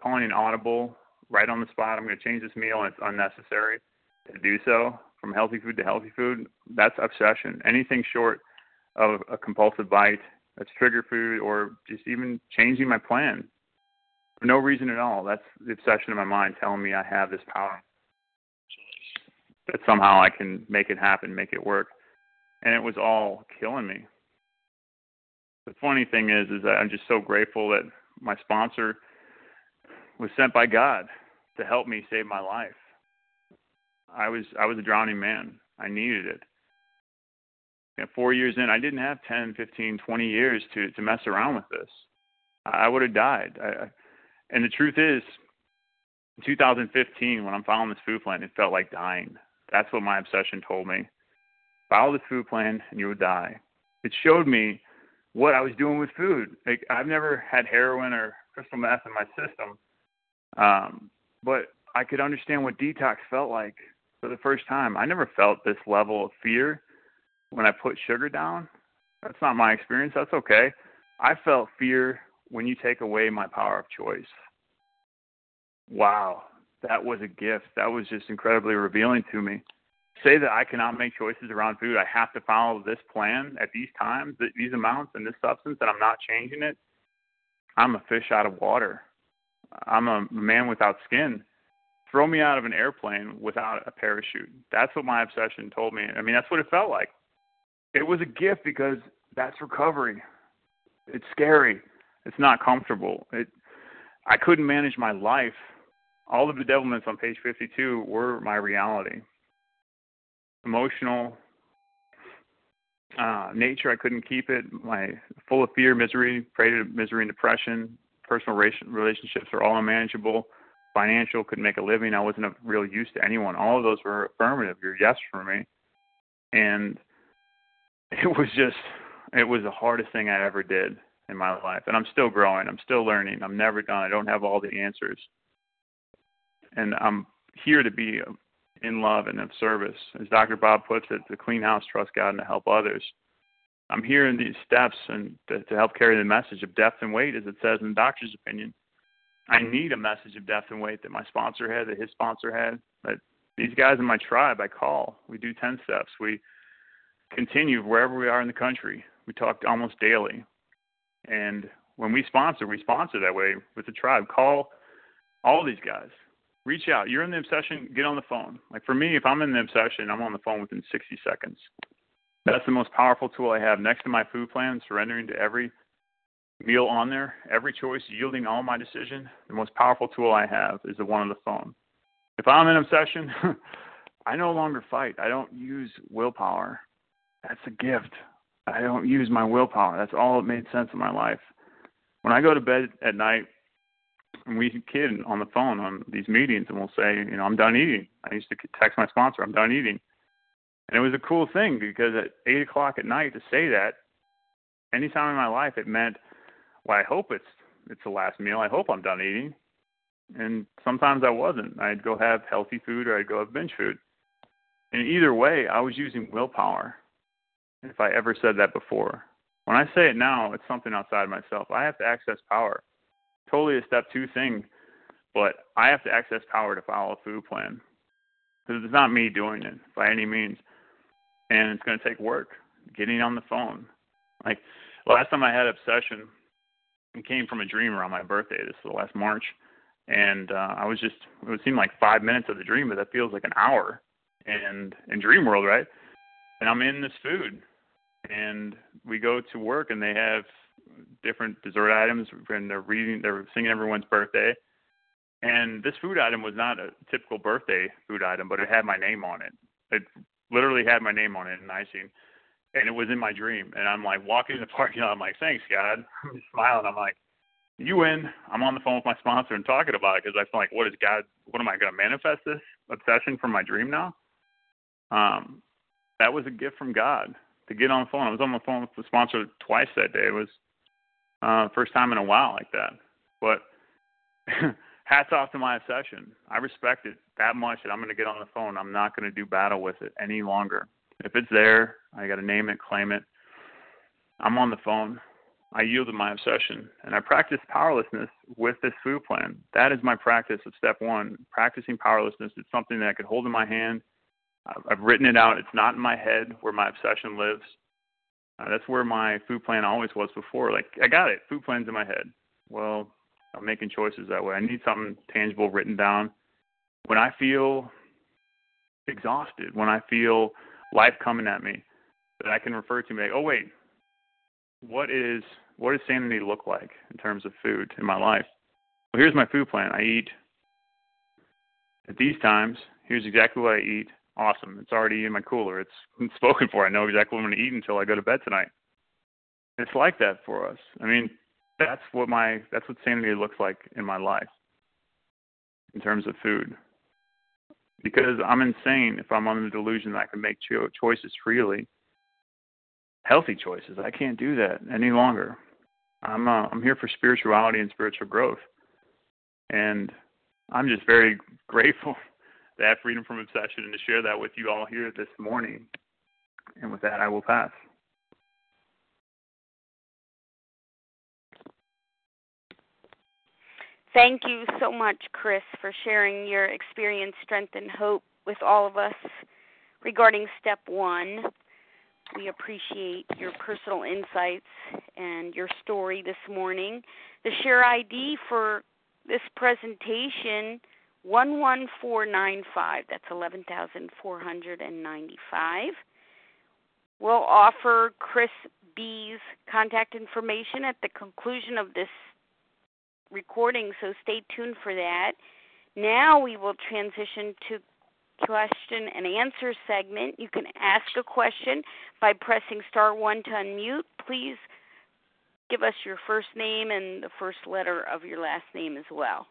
calling an audible right on the spot, I'm going to change this meal and it's unnecessary to do so from healthy food to healthy food, that's obsession. Anything short of a compulsive bite that's trigger food or just even changing my plan for no reason at all. That's the obsession in my mind telling me I have this power. That somehow I can make it happen, make it work. And it was all killing me. The funny thing is is that I'm just so grateful that my sponsor was sent by God to help me save my life. I was I was a drowning man. I needed it. Four years in, I didn't have 10, 15, 20 years to to mess around with this. I would have died. I, and the truth is, in 2015, when I'm following this food plan, it felt like dying. That's what my obsession told me. Follow this food plan, and you would die. It showed me what I was doing with food. Like I've never had heroin or crystal meth in my system, um, but I could understand what detox felt like for the first time. I never felt this level of fear when I put sugar down. That's not my experience. That's okay. I felt fear when you take away my power of choice. Wow, that was a gift. That was just incredibly revealing to me. Say that I cannot make choices around food. I have to follow this plan at these times, these amounts, and this substance, and I'm not changing it. I'm a fish out of water. I'm a man without skin throw me out of an airplane without a parachute. That's what my obsession told me. I mean, that's what it felt like. It was a gift because that's recovery. it's scary. It's not comfortable. It I couldn't manage my life. All of the devilments on page 52 were my reality. Emotional uh, nature, I couldn't keep it. My full of fear, misery, prey to misery and depression. Personal relationships are all unmanageable. Financial, couldn't make a living. I wasn't of real use to anyone. All of those were affirmative. You're yes for me, and [LAUGHS] it was just, it was the hardest thing I ever did in my life. And I'm still growing. I'm still learning. I'm never done. I don't have all the answers. And I'm here to be um, in love and of service. As Dr. Bob puts it, to clean house, trust God, and to help others. I'm here in these steps and to, to help carry the message of depth and weight, as it says in the doctor's opinion. I need a message of depth and weight that my sponsor had, that his sponsor had, that these guys in my tribe I call. We do 10 steps. We continue wherever we are in the country. We talk almost daily. And when we sponsor, we sponsor that way with the tribe. Call all these guys. Reach out. You're in the obsession, get on the phone. Like for me, if I'm in the obsession, I'm on the phone within 60 seconds. That's the most powerful tool I have next to my food plan, surrendering to every meal on there, every choice, yielding all my decision. The most powerful tool I have is the one on the phone. If I'm in obsession, [LAUGHS] I no longer fight. I don't use willpower. That's a gift. I don't use my willpower. That's all that made sense in my life. When I go to bed at night, and we kid on the phone on these meetings, and we'll say, you know, I'm done eating. I used to text my sponsor, I'm done eating, and it was a cool thing because at eight o'clock at night to say that, anytime in my life, it meant, well, I hope it's it's the last meal. I hope I'm done eating. And sometimes I wasn't. I'd go have healthy food or I'd go have binge food. And either way, I was using willpower if I ever said that before. When I say it now, it's something outside myself. I have to access power. Totally a step two thing, but I have to access power to follow a food plan. Because it's not me doing it by any means. And it's going to take work. Getting on the phone. Like last time I had obsession, came from a dream around my birthday. This was last March. And uh, I was just, it would seem like five minutes of the dream, but that feels like an hour. And in dream world, right? And I'm in this food and we go to work and they have different dessert items and they're reading they're singing everyone's birthday and this food item was not a typical birthday food item but it had my name on it it literally had my name on it in icing and it was in my dream and i'm like walking in the [LAUGHS] parking lot i'm like thanks god i'm just smiling i'm like you win i'm on the phone with my sponsor and talking about it because i feel like what is god what am i going to manifest this obsession from my dream now um that was a gift from god to get on the phone. I was on the phone with the sponsor twice that day. It was uh, first time in a while like that. But [LAUGHS] hats off to my obsession. I respect it that much that I'm going to get on the phone. I'm not going to do battle with it any longer. If it's there, I got to name it, claim it. I'm on the phone. I yield to my obsession, and I practice powerlessness with this food plan. That is my practice of step one. Practicing powerlessness is something that I could hold in my hand I've written it out. It's not in my head where my obsession lives. Uh, that's where my food plan always was before. Like I got it, food plan's in my head. Well, I'm making choices that way. I need something tangible written down. When I feel exhausted, when I feel life coming at me, that I can refer to. Like, oh wait, what is what does sanity look like in terms of food in my life? Well, here's my food plan. I eat at these times. Here's exactly what I eat awesome. It's already in my cooler. It's, it's [LAUGHS] spoken for. I know exactly what I'm going to eat until I go to bed tonight. It's like that for us. I mean, that's what my that's what sanity looks like in my life in terms of food. Because I'm insane if I'm under the delusion that I can make cho- choices freely, healthy choices. I can't do that any longer. I'm uh, I'm here for spirituality and spiritual growth, and I'm just very [LAUGHS] grateful to have freedom from obsession and to share that with you all here this morning. And with that, I will pass. Thank you so much, Chris, for sharing your experience, strength, and hope with all of us regarding step one. We appreciate your personal insights and your story this morning. The share ID for this presentation 11495. That's 11,495. We'll offer Chris B's contact information at the conclusion of this recording, so stay tuned for that. Now we will transition to question and answer segment. You can ask a question by pressing star one to unmute. Please give us your first name and the first letter of your last name as well.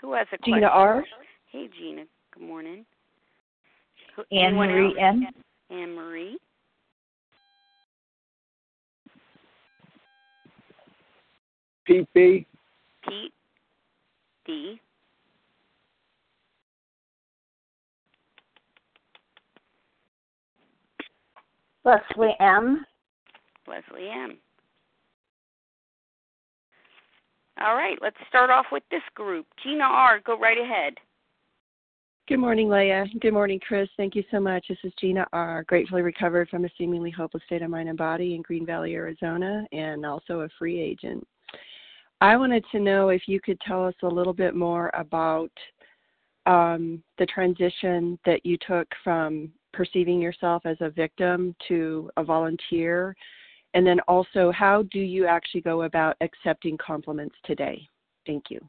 Who has a question? Gina R. Hey, Gina. Good morning. Anne Marie N. Anne Marie. Pete B. Pete D. Leslie M. Leslie M. All right, let's start off with this group. Gina R., go right ahead. Good morning, Leah. Good morning, Chris. Thank you so much. This is Gina R., gratefully recovered from a seemingly hopeless state of mind and body in Green Valley, Arizona, and also a free agent. I wanted to know if you could tell us a little bit more about um, the transition that you took from perceiving yourself as a victim to a volunteer, and then also how do you actually go about accepting compliments today? Thank you.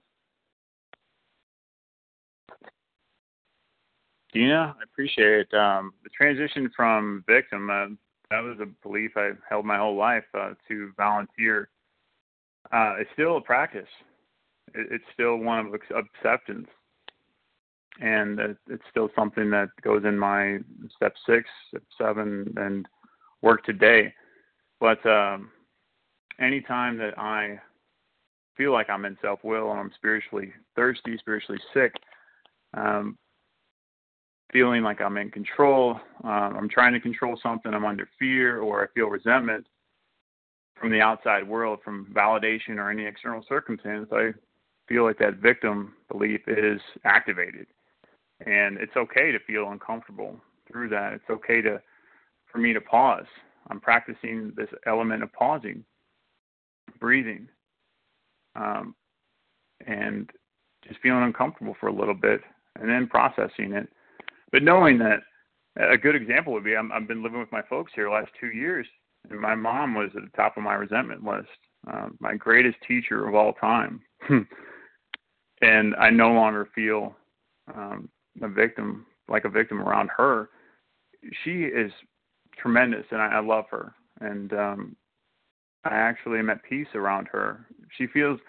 Gina, I appreciate it. Um, the transition from victim, uh, that was a belief I held my whole life, uh, to volunteer. Uh, it's still a practice. It, it's still one of acceptance. And it's still something that goes in my step six, step seven, and work today. But um, anytime that I feel like I'm in self will and I'm spiritually thirsty, spiritually sick, um, feeling like I'm in control, um, I'm trying to control something, I'm under fear, or I feel resentment from the outside world, from validation or any external circumstance, I feel like that victim belief is activated. And it's okay to feel uncomfortable through that. It's okay to for me to pause. I'm practicing this element of pausing, breathing, um, and just feeling uncomfortable for a little bit, and then processing it but knowing that a good example would be I'm, I've been living with my folks here last two years, and my mom was at the top of my resentment list, uh, my greatest teacher of all time, [LAUGHS] and I no longer feel um, a victim like a victim around her. She is tremendous, and I, I love her, and um, I actually am at peace around her. She feels,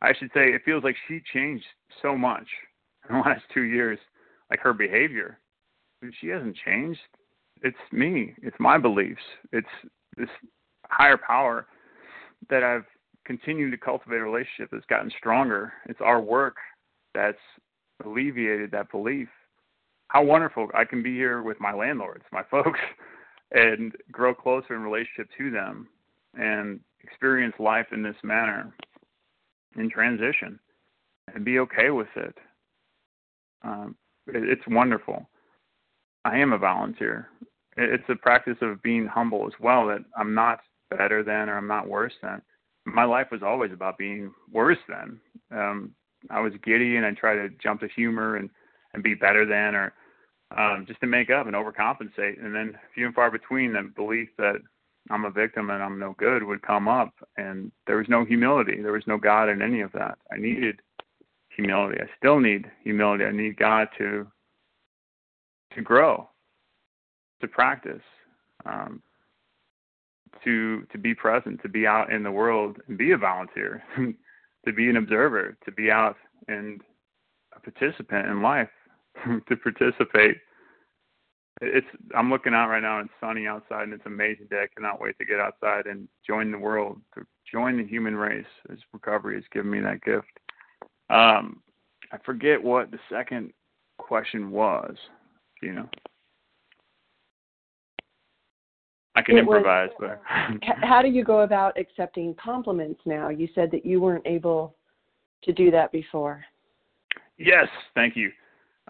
I should say, it feels like she changed so much [LAUGHS] in the last two years, like her behavior she hasn't changed. It's me. It's my beliefs. It's this higher power that I've continued to cultivate a relationship that's gotten stronger. It's our work that's alleviated that belief. How wonderful I can be here with my landlords, my [LAUGHS] folks, and grow closer in relationship to them and experience life in this manner in transition and be okay with it. Um, it it's wonderful. I am a volunteer. It's a practice of being humble as well. That I'm not better than or I'm not worse than. My life was always about being worse than. Um, I was giddy and I tried to jump to humor and and be better than or um, just to make up and overcompensate. And then few and far between the belief that I'm a victim and I'm no good would come up, and there was no humility. There was no God in any of that. I needed humility. I still need humility. I need God to to grow, to practice, um, to to be present, to be out in the world and be a volunteer, [LAUGHS] to be an observer, to be out and a participant in life, [LAUGHS] to participate. It's I'm looking out right now. and It's sunny outside and it's amazing day. I cannot wait to get outside and join the world, to join the human race. As recovery has given me that gift. Um, I forget what the second question was you know. I can It improvise, but [LAUGHS] How do you go about accepting compliments now? You said that you weren't able to do that before. yes, thank you.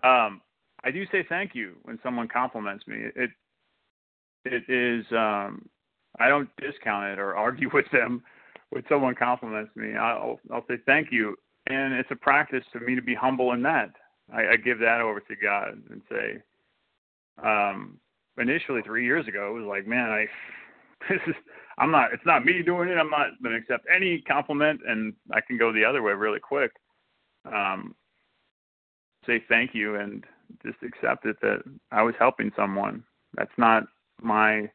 Um, I do say thank you when someone compliments me. It it is um, I don't discount it or [LAUGHS] argue with them when someone compliments me. I'll I'll say thank you, and it's a practice for me to be humble in that. I, I give that over to God and say, um, initially three years ago, it was like, man, I [LAUGHS] this is I'm not it's not me doing it. I'm not to accept any compliment, and I can go the other way really quick. Um, say thank you and just accept it that I was helping someone. That's not my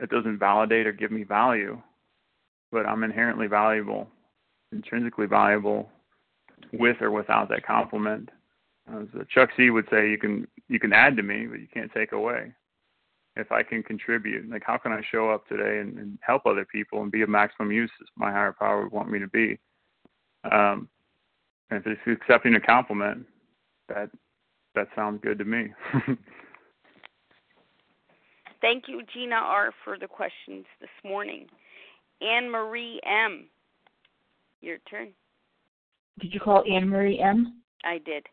it doesn't validate or give me value, but I'm inherently valuable, intrinsically valuable, with or without that compliment. As Chuck C would say, you can you can add to me, but you can't take away if I can contribute, like how can I show up today and, and help other people and be of maximum use as my higher power would want me to be. Um, and if it's accepting a compliment, that that sounds good to me. [LAUGHS] Thank you, Gina R, for the questions this morning. Anne Marie M, your turn. Did you call Anne Marie M? I did.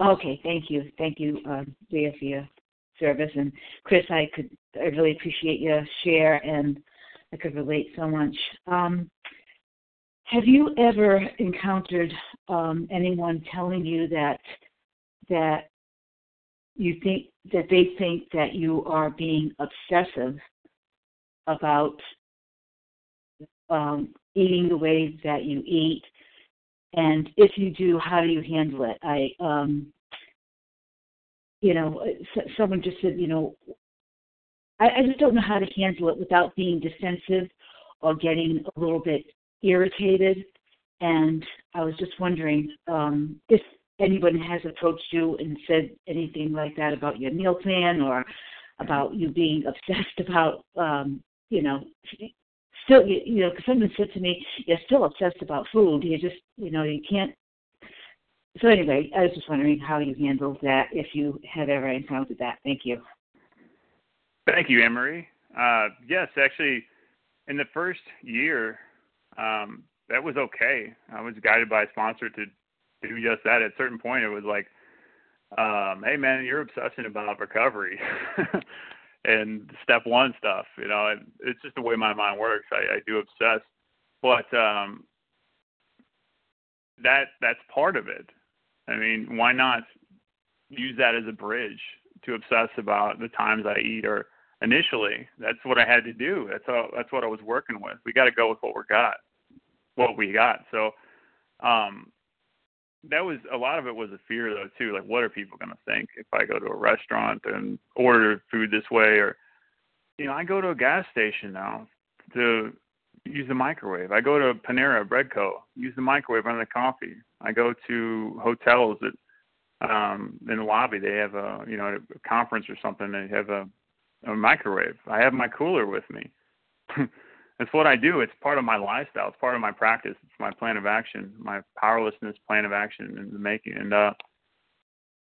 Okay, thank you, thank you, um, Leah, for your service. And Chris, I could I really appreciate your share, and I could relate so much. Um, have you ever encountered um, anyone telling you that that you think that they think that you are being obsessive about um, eating the way that you eat, and if you do, how do you handle it? I um, you know, uh, someone just said, you know, I, I just don't know how to handle it without being defensive or getting a little bit irritated. And I was just wondering um, if anyone has approached you and said anything like that about your meal plan or about you being [LAUGHS] obsessed about, um, you know, still, you, you know, because someone said to me, you're still obsessed about food. You just, you know, you can't so anyway, I was just wondering how you handled that if you have ever encountered that. Thank you. Thank you, Anne Marie. Uh, yes, actually, in the first year, um, that was okay. I was guided by a sponsor to do just that. At a certain point, it was like, um, "Hey, man, you're obsessing about recovery [LAUGHS] and step one stuff." You know, it's just the way my mind works. I, I do obsess, but um, that that's part of it. I mean, why not use that as a bridge to obsess about the times I eat or initially that's what I had to do. That's how that's what I was working with. We got to go with what we got. What we got. So um that was a lot of it was a fear though too. Like what are people going to think if I go to a restaurant and order food this way or you know, I go to a gas station now to use the microwave. I go to Panera Bread Co. Use the microwave on the coffee. I go to hotels that um in the lobby they have a you know a conference or something they have a, a microwave. I have my cooler with me. [LAUGHS] That's what I do. It's part of my lifestyle. It's part of my practice. It's my plan of action, my powerlessness plan of action in the making. And uh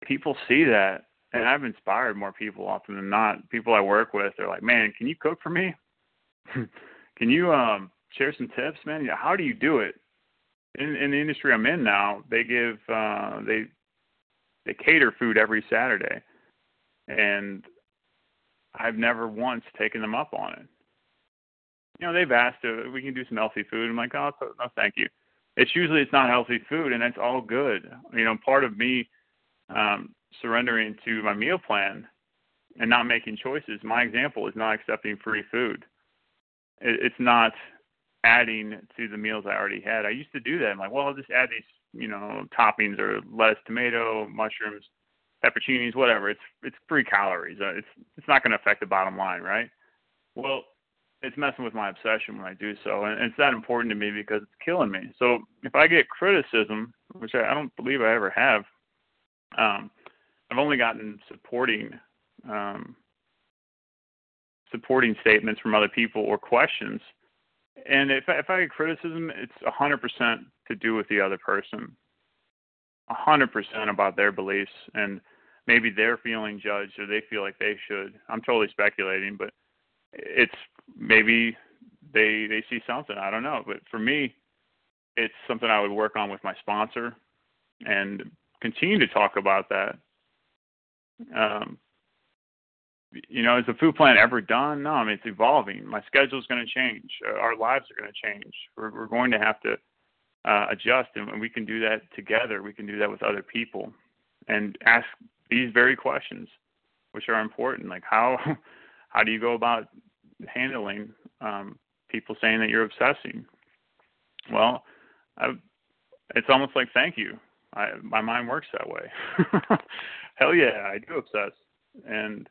people see that and I've inspired more people often than not. People I work with, they're like, "Man, can you cook for me? [LAUGHS] can you um share some tips, man? How do you do it?" in, in the industry I'm in now, they give uh, they they cater food every Saturday, and I've never once taken them up on it. You know, they've asked if we can do some healthy food. I'm like, oh no, thank you. It's usually it's not healthy food, and that's all good. You know, part of me um, surrendering to my meal plan and not making choices. My example is not accepting free food. It, it's not adding to the meals I already had. I used to do that. I'm like, well, I'll just add these, you know, toppings or lettuce, tomato, mushrooms, pepperoncinis, whatever. It's it's free calories. Uh, it's it's not going to affect the bottom line, right? Well, it's messing with my obsession when I do so, and it's that important to me because it's killing me. So if I get criticism, which I, I don't believe I ever have, um, I've only gotten supporting um, supporting statements from other people or questions and if if I get criticism, it's hundred percent to do with the other person, hundred percent about their beliefs, and maybe they're feeling judged or they feel like they should. I'm totally speculating, but it's maybe they they see something. I don't know, but for me, it's something I would work on with my sponsor, and continue to talk about that. Um, you know, is the food plan ever done? No, I mean it's evolving. My schedule is going to change. Uh, our lives are going to change. We're, we're going to have to uh, adjust, and we can do that together. We can do that with other people, and ask these very questions, which are important. Like how [LAUGHS] how do you go about handling um, people saying that you're obsessing. Well, I, it's almost like thank you. I, my mind works that way. [LAUGHS] Hell yeah, I do obsess, and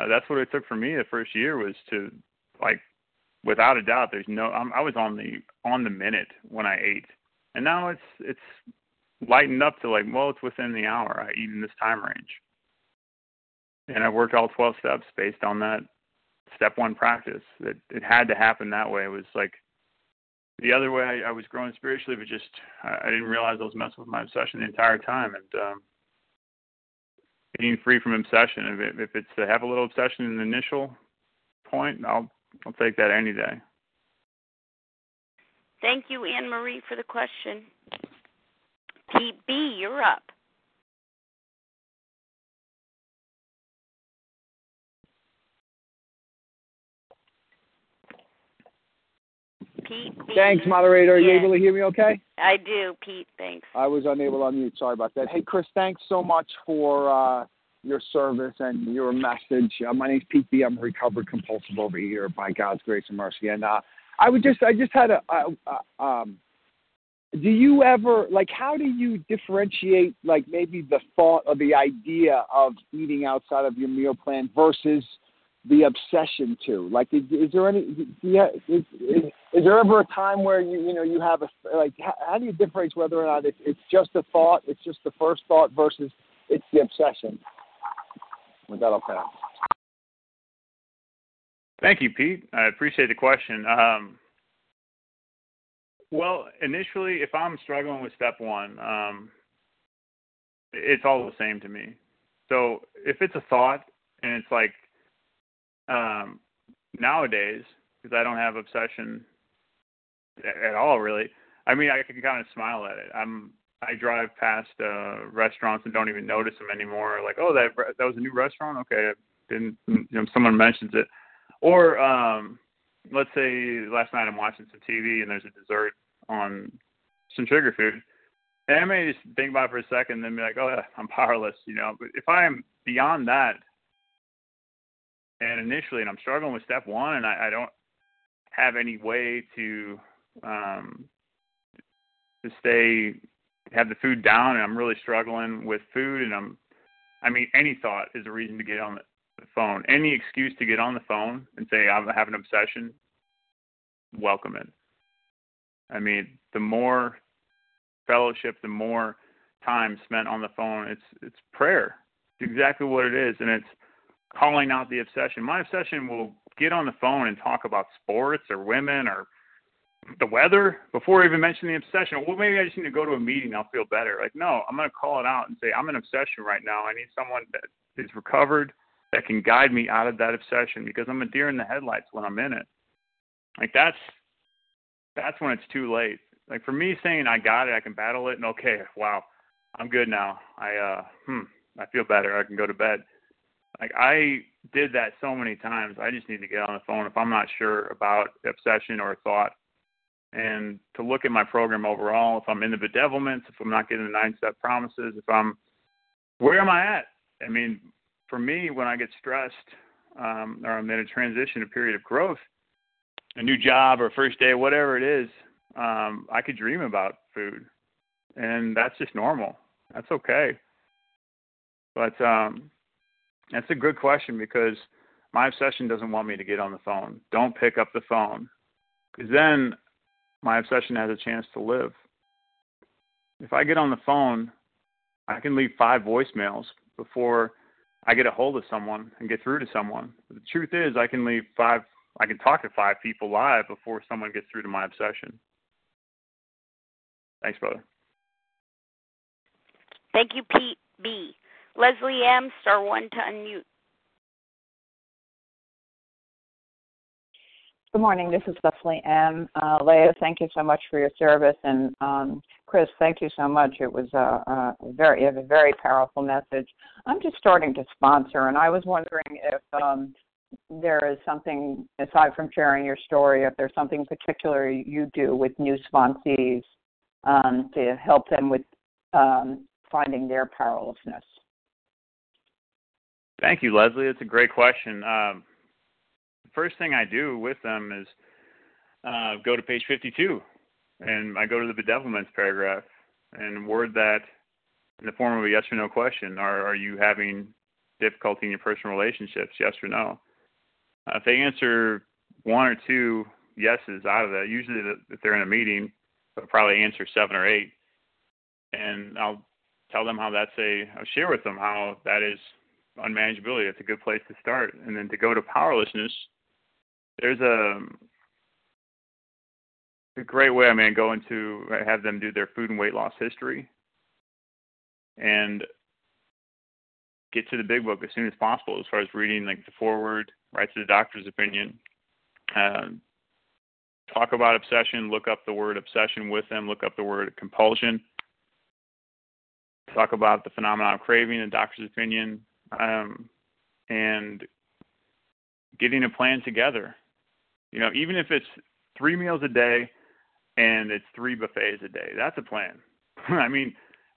uh, that's what it took for me the first year was to like, without a doubt, there's no. I'm, I was on the on the minute when I ate, and now it's it's lightened up to like, well, it's within the hour. I eat in this time range, and I worked all 12 steps based on that step one practice. That it had to happen that way. It was like the other way I, I was growing spiritually, but just I, I didn't realize I was messing with my obsession the entire time. And um, being free from obsession, if, it, if it's to have a little obsession in the initial point, I'll I'll take that any day. Thank you, Anne Marie, for the question. Pete B, you're up. Pete. Thanks, moderator. Are you able to hear me okay? I do, Pete. Thanks. I was unable to unmute. Sorry about that. Hey, Chris, thanks so much for uh, your service and your message. Uh, my name's Pete B. I'm a recovered compulsive overeater by God's grace and mercy. And uh, I would just, I just had a, uh, um, do you ever like how do you differentiate like maybe the thought or the idea of eating outside of your meal plan versus the obsession to? Like, is, is there any? Yeah, is, is, is there ever a time where you you know you have a like? How, how do you differentiate whether or not it's, it's just a thought, it's just the first thought versus it's the obsession? With that, I'll pass. Thank you, Pete. I appreciate the question. Um, well, initially, if I'm struggling with step one, um, it's all the same to me. So if it's a thought and it's like um, nowadays, because I don't have obsession at all, really. I mean, I can kind of smile at it. I'm I drive past uh, restaurants and don't even notice them anymore. Like, oh, that that was a new restaurant. Okay, didn't you know someone mentions it, or um, let's say last night I'm watching some TV and there's a dessert on some sugar food, and I may just think about it for a second and then be like, oh, I'm powerless, you know. But if I'm beyond that, and initially, and I'm struggling with step one, and I, I don't have any way to um, to stay have the food down, and I'm really struggling with food, and I'm I mean, any thought is a reason to get on the phone. Any excuse to get on the phone and say I have an obsession, welcome it. I mean, the more fellowship, the more time spent on the phone. It's it's prayer. It's exactly what it is, and it's calling out the obsession. My obsession will get on the phone and talk about sports or women or the weather before I even mention the obsession. Well, maybe I just need to go to a meeting. I'll feel better. Like, no, I'm going to call it out and say, I'm an obsession right now. I need someone that is recovered that can guide me out of that obsession because I'm a deer in the headlights when I'm in it. Like that's that's when it's too late. Like for me saying I got it, I can battle it, and okay, wow, I'm good now. I uh, hmm, I feel better. I can go to bed. Like I did that so many times. I just need to get on the phone if I'm not sure about obsession or thought, and to look at my program overall. If I'm in the bedevilments, if I'm not getting the nine step promises, if I'm where am I at? I mean, for me, when I get stressed um, or I'm in a transition, a period of growth, a new job or first day, whatever it is, um, I could dream about food, and that's just normal. That's okay. But um, that's a good question because my obsession doesn't want me to get on the phone. Don't pick up the phone because then my obsession has a chance to live. If I get on the phone, I can leave five voicemails before I get a hold of someone and get through to someone. But the truth is, I can leave five, I can talk to five people live before someone gets through to my obsession. Thanks, brother. Thank you, Pete B. Leslie M. Star one to unmute. Good morning. This is Leslie M. Uh, Leah, thank you so much for your service, and um, Chris, thank you so much. It was a, a very, a very powerful message. I'm just starting to sponsor, and I was wondering if um, there is something aside from sharing your story, if there's something particular you do with new sponsees um, to help them with um, finding their powerlessness. Thank you, Leslie. It's a great question. Um, first thing I do with them is uh, go to page 52, and I go to the bedevilments paragraph and word that in the form of a yes or no question. Are are you having difficulty in your personal relationships? Yes or no. Uh, if they answer one or two yeses out of that, usually if they're in a meeting, they'll probably answer seven or eight, and I'll tell them how that's a. I'll share with them how that is unmanageability. It's a good place to start, and then to go to powerlessness. There's a a great way. I mean, go into have them do their food and weight loss history, and get to the big book as soon as possible. As far as reading like the foreword, right to the doctor's opinion, um, talk about obsession. Look up the word obsession with them. Look up the word compulsion. Talk about the phenomenon of craving, the doctor's opinion, um, and getting a plan together. You know, even if it's three meals a day and it's three buffets a day. That's a plan. [LAUGHS] I mean,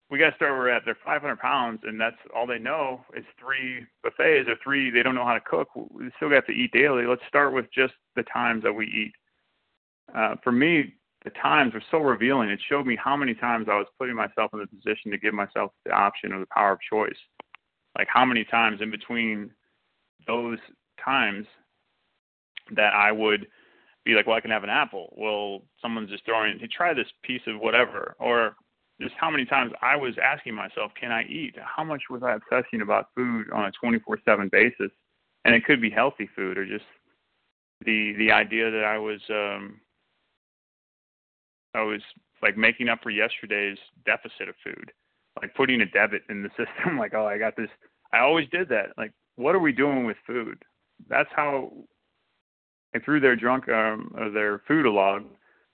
we got to start where we're at. They're 500 pounds, and that's all they know is three buffets or three. They don't know how to cook. We still got to eat daily. Let's start with just the times that we eat. Uh, for me, the times were so revealing. It showed me how many times I was putting myself in the position to give myself the option or the power of choice. Like how many times in between those times that I would be like, well, I can have an apple. Well, someone's just throwing, hey, try this piece of whatever. Or just how many times I was asking myself, can I eat? How much was I obsessing about food on a 24/7 basis? And it could be healthy food or just the the idea that I was um I was like making up for yesterday's deficit of food, like putting a debit in the [LAUGHS] system. like, oh, I got this. I always did that. Like, what are we doing with food? That's how and through their drunk um or their food log,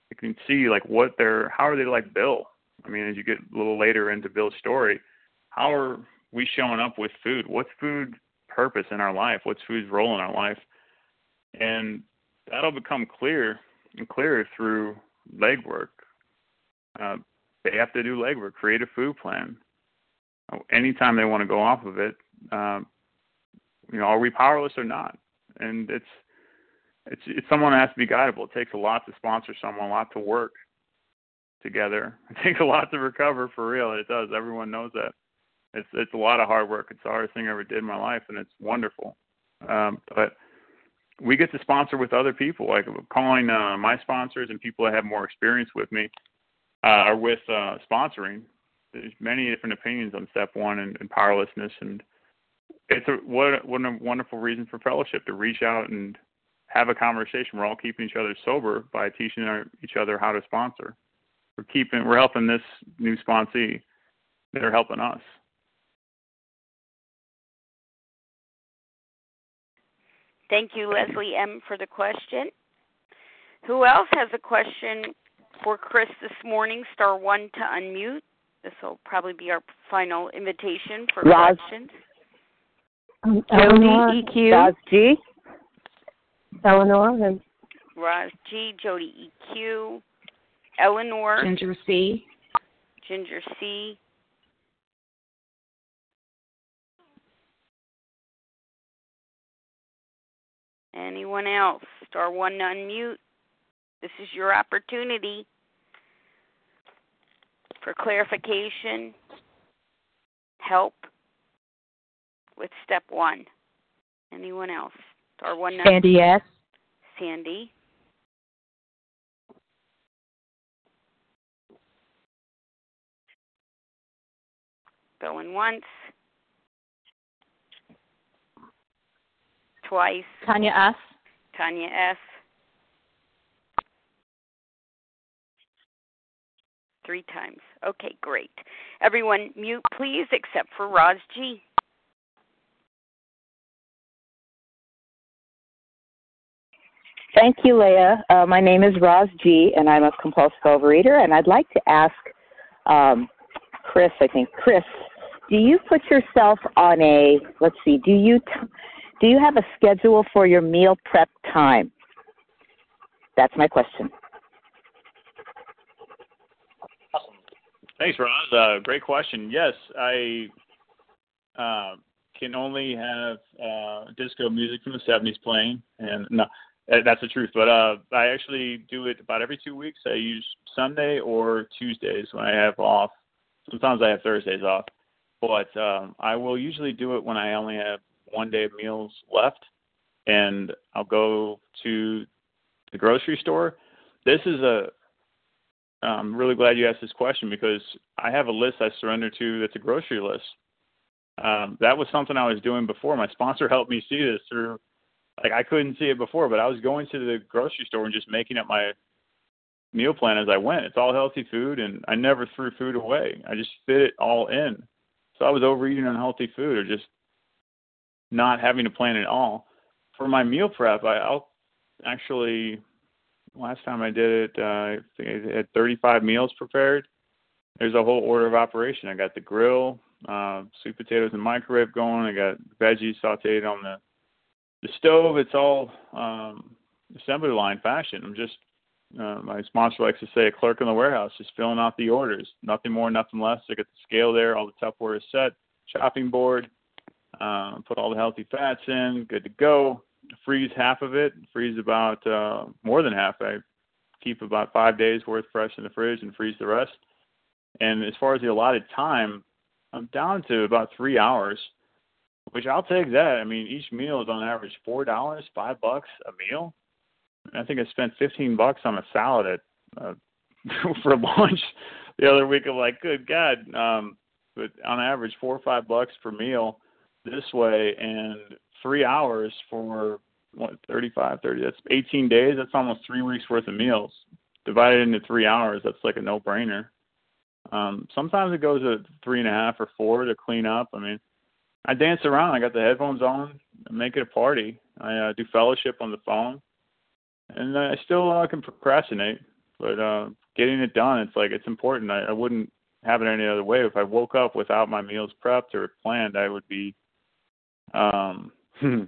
you can see like what they're how are they like Bill. I mean, as you get a little later into Bill's story, how are we showing up with food? What's food purpose in our life? What's food's role in our life? And that'll become clear and clearer through legwork. Uh, they have to do legwork, create a food plan. Anytime they want to go off of it, um, you know, are we powerless or not? And it's it's it's someone has to be guidable. It takes a lot to sponsor someone, a lot to work together. [LAUGHS] It takes a lot to recover for real. It does. Everyone knows that. It's it's a lot of hard work. It's the hardest thing I ever did in my life, and it's wonderful. Um, but we get to sponsor with other people, like calling uh, my sponsors and people that have more experience with me uh, are with uh, sponsoring. There's many different opinions on step one and, and powerlessness, and it's a what what a wonderful reason for fellowship to reach out and have a conversation. We're all keeping each other sober by teaching our, each other how to sponsor. We're keeping, we're helping this new sponsee. They're helping us. Thank you, Leslie M., for the question. Who else has a question for Chris this morning? Star one to unmute. This will probably be our final invitation for Roz, questions. Um, Jody EQ. Roz G. Eleanor and Roz G, Jody EQ, Eleanor, Ginger C, Ginger C, Anyone else? Star one to unmute. This is your opportunity for clarification, help with step one. Anyone else? Star one. Sandy S. Sandy. Going once. Twice. Tanya S. Tanya S. Three times. Okay, great. Everyone mute please except for Roz G. Thank you, Leah. Uh, my name is Roz G, and I'm a compulsive overeater. And I'd like to ask um, Chris, I think, Chris, do you put yourself on a, let's see, do you, t- do you have a schedule for your meal prep time? That's my question. Thanks, Roz. Uh, great question. Yes, I uh, can only have uh, disco music from the '70s playing, and no, that's the truth. But uh, I actually do it about every two weeks. I use Sunday or Tuesdays when I have off. Sometimes I have Thursdays off, but um, I will usually do it when I only have one day of meals left, and I'll go to the grocery store. This is a I'm really glad you asked this question because I have a list I surrender to that's a grocery list. Um, that was something I was doing before. My sponsor [LAUGHS] helped me see this through, like I couldn't see it before, but I was going to the grocery store and just making up my meal plan as I went. It's all healthy food, and I never threw food away. I just fit it all in. So I was overeating unhealthy food or just not having a plan at all. For my meal prep, I, I'll actually last time I did it, uh, I think I had 35 meals prepared. There's a whole order of operation. I got the grill, uh, sweet potatoes and microwave going. I got veggies sautéed on the the stove. It's all um, assembly line fashion. I'm just uh, my sponsor likes to say a clerk in the warehouse, just filling out the orders. Nothing more, nothing less. I got the scale there. All the Tupperware is set. Chopping board. Uh, put all the healthy fats in. Good to go freeze half of it, freeze about uh, more than half. I keep about five days worth fresh in the fridge and freeze the rest. And as far as the allotted time, I'm down to about three hours, which I'll take that. I mean, each meal is on average four dollars, five bucks a meal. I think I spent fifteen bucks on a salad at uh, [LAUGHS] for lunch the other week. I'm like, good God! Um, but on average, four or five bucks per meal this way, and three hours for what 35 30 that's 18 days that's almost three weeks worth of meals. Divided into three hours that's like a no brainer um sometimes it goes to three and a half or four to clean up. I mean i dance around. I got the headphones on. I make it a party. I uh, do fellowship on the phone. And i still uh, can procrastinate but uh getting it done it's like it's important. I, I wouldn't have it any other way. If i woke up without my meals prepped or planned i would be um Hmm.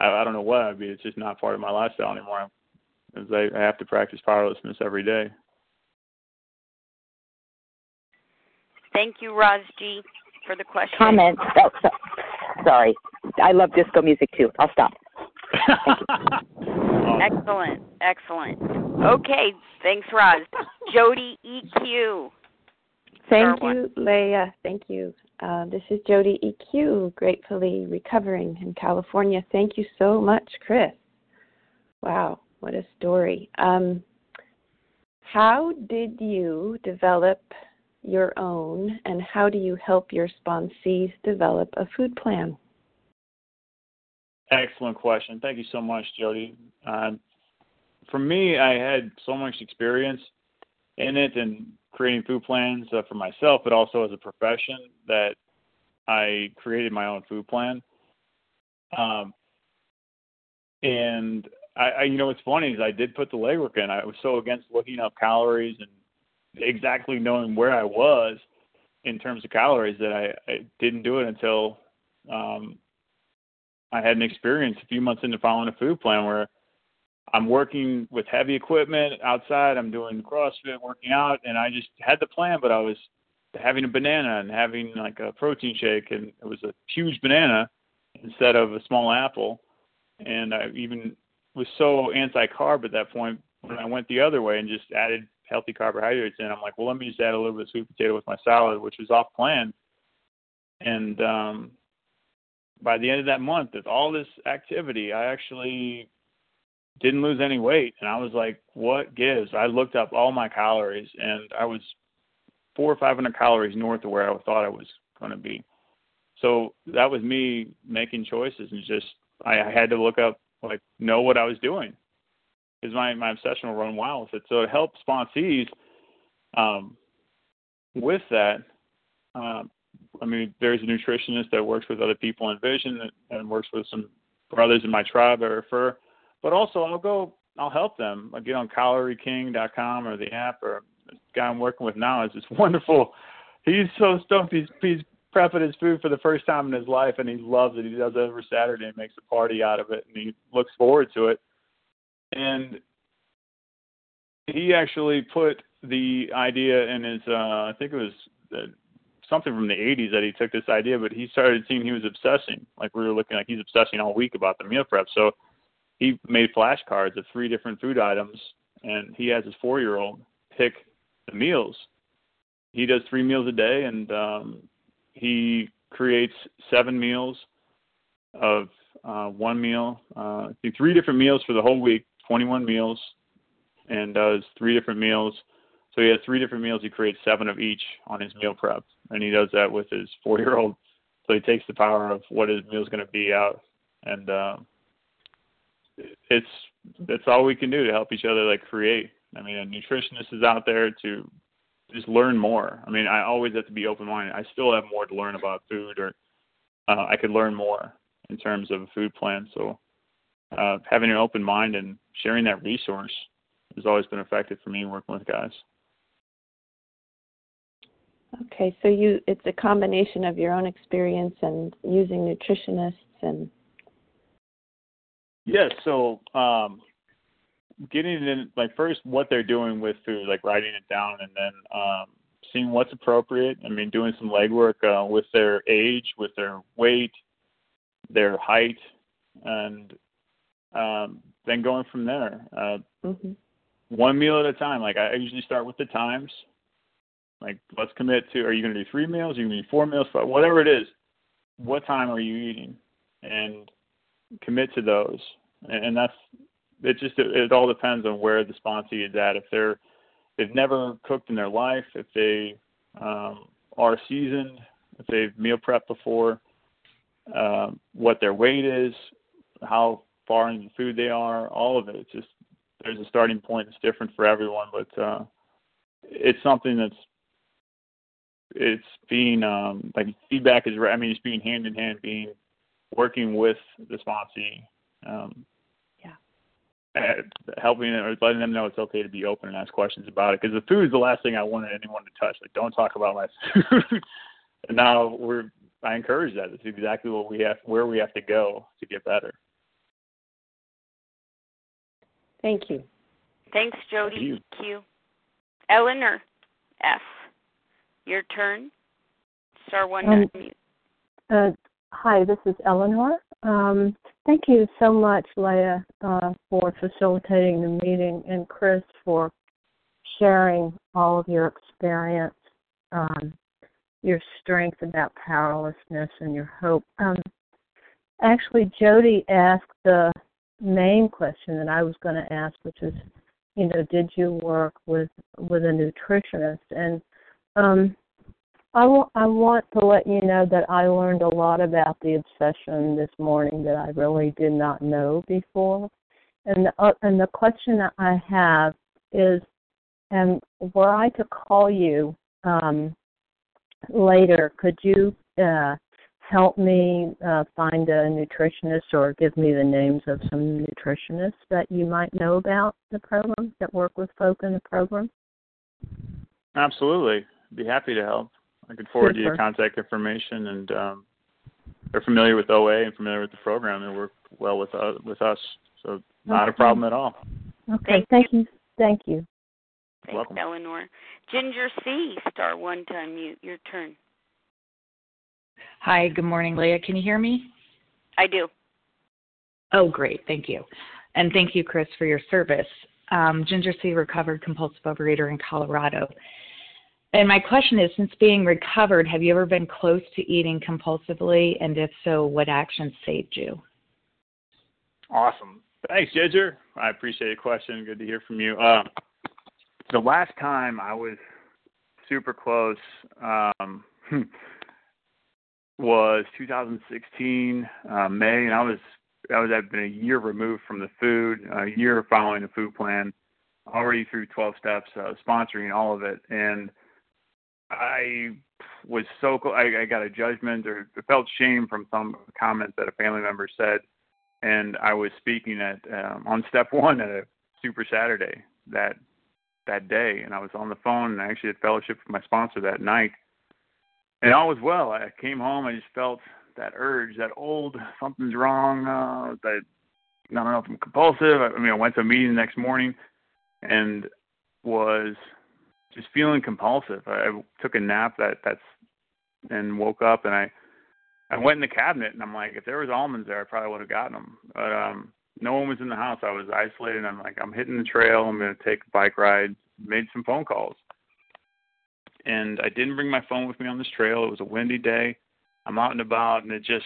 I, I don't know what I'd be. It's just not part of my lifestyle anymore. I, I have to practice powerlessness every day. Thank you, Roz G, for the question. Comment. Oh, so, sorry. I love disco music too. I'll stop. [LAUGHS] excellent, excellent. Okay, thanks, Roz. Jody EQ. Thank you, Leah. Thank you. Uh, this is Jody EQ, gratefully recovering in California. Thank you so much, Chris. Wow, what a story. Um, how did you develop your own, and how do you help your sponsees develop a food plan? Excellent question. Thank you so much, Jody. Uh, for me, I had so much experience in it and creating food plans uh, for myself, but also as a profession that I created my own food plan. Um, and I, I, you know, what's funny is I did put the legwork in. I was so against looking up calories and exactly knowing where I was in terms of calories that I, I didn't do it until um, I had an experience a few months into following a food plan where I'm working with heavy equipment outside. I'm doing CrossFit, working out, and I just had the plan, but I was having a banana and having like a protein shake, and it was a huge banana instead of a small apple. And I even was so anti-carb at that point when I went the other way and just added healthy carbohydrates in. I'm like, well, let me just add a little bit of sweet potato with my salad, which was off plan. And um, by the end of that month, with all this activity, I actually didn't lose any weight. And i was like what gives? I looked up all my calories and i was four or five hundred calories north of where i thought i was going to be. So that was me making choices and just i, I had to look up like know what i was doing. Because my my obsession will run wild with it. So it help sponsees um with that um i mean there's a nutritionist that works with other people in vision and, and works with some brothers in my tribe i refer but also, I'll go, I'll help them. I get on CalorieKing.com or the app, or the guy I'm working with now is this [LAUGHS] wonderful. He's so stoked. He's he's prepping his food for the first time in his life, and he loves it. He does it every Saturday and makes a party out of it, and he looks forward to it. And he actually put the idea in his, uh, I think it was the something from the 80s that he took this idea, but he started seeing he was obsessing. Like we were looking like he's obsessing all week about the meal prep. So he made flashcards of three different food items, and he has his four-year-old pick the meals. He does three meals a day, and um, he creates seven meals of uh, one meal, uh, three different meals for the whole week, 21 meals, and does three different meals. So he has three different meals. He creates seven of each on his meal prep, and he does that with his four-year-old. So he takes the power of what his meal is going to be out, and uh, it's that's all we can do to help each other like create. I mean, a nutritionist is out there to just learn more. I mean, I always have to be open minded. I still have more to learn about food, or uh, I could learn more in terms of a food plan. So, uh, having an open mind and sharing that resource has always been effective for me working with guys. Okay, so you it's a combination of your own experience and using nutritionists and Yes, so um getting in like first what they're doing with food, like writing it down and then um seeing what's appropriate. I mean doing some legwork uh, with their age, with their weight, their height and um then going from there. Uh mm-hmm. one meal at a time. Like I usually start with the times like, let's commit to: Are you going to do three meals? Are you going to do four meals? Whatever it is, what time are you eating? And commit to those. And that's it. Just it, all depends on where the sponsee is at. If they're they've never cooked in their life, if they um, are seasoned, if they've meal prepped before, um, what their weight is, how far into the food they are, all of it. It's just there's a starting point that's different for everyone, but uh, it's something that's it's being um, like feedback is I mean it's being hand in hand, being working with the sponsee. Um, yeah. Helping or letting them know it's okay to be open and ask questions about it because the food is the last thing I wanted anyone to touch. Like, don't talk about my [LAUGHS] food. and now we're I encourage that. It's exactly what we have where we have to go to get better. Thank you. Thanks, Jody. Thank you. Q. Eleanor F. Your turn. Star one um, uh, hi, this is Eleanor. Um, thank you so much, Leah, uh, for facilitating the meeting, and Chris for sharing all of your experience, um, your strength about powerlessness, and your hope. Um, actually, Jody asked the main question that I was going to ask, which is, you know, did you work with with a nutritionist? And um, I, w- I want to let you know that I learned a lot about the obsession this morning that I really did not know before. And the, uh, and the question that I have is, and were I to call you um, later, could you uh, help me uh, find a nutritionist or give me the names of some nutritionists that you might know about the program that work with folk in the program? Absolutely be happy to help. I can forward Super. you your contact information, and um, they're familiar with OA and familiar with the program and work well with uh, with us. So not okay. a problem at all. Okay, thank, you. Thank you. Thanks, Welcome. Eleanor. Ginger C, star one to unmute. Your turn. Hi, good morning, Leah. Can you hear me? I do. Oh, great. Thank you. And thank you, Chris, for your service. Um, Ginger C, recovered compulsive overeater in Colorado. And my question is since being recovered, have you ever been close to eating compulsively? And if so, what actions saved you? Awesome. Thanks, Ginger. I appreciate the question. Good to hear from you. Uh, the last time I was super close um, [LAUGHS] was 2016 uh, May, and I was I was I've been a year removed from the food, a year following the food plan, already through 12 steps, uh, sponsoring all of it, and I was so I, I got a judgment or felt shame from some comments that a family member said, and I was speaking at um, on step one at a Super Saturday that that day, and I was on the phone and I actually had fellowship with my sponsor that night, and all was well. I came home, I just felt that urge, that old something's wrong, uh, that I don't know if I'm compulsive. I, I mean, I went to a meeting the next morning and was just feeling compulsive. I I took a nap that that's and woke up and I I went in the cabinet and I'm like, if there was almonds there, I probably would have gotten them. But um, no one was in the house. I was isolated. I'm like, I'm hitting the trail. I'm to take a bike ride. Made some phone calls, and I didn't bring my phone with me on this trail. It was a windy day. I'm out and about, and it just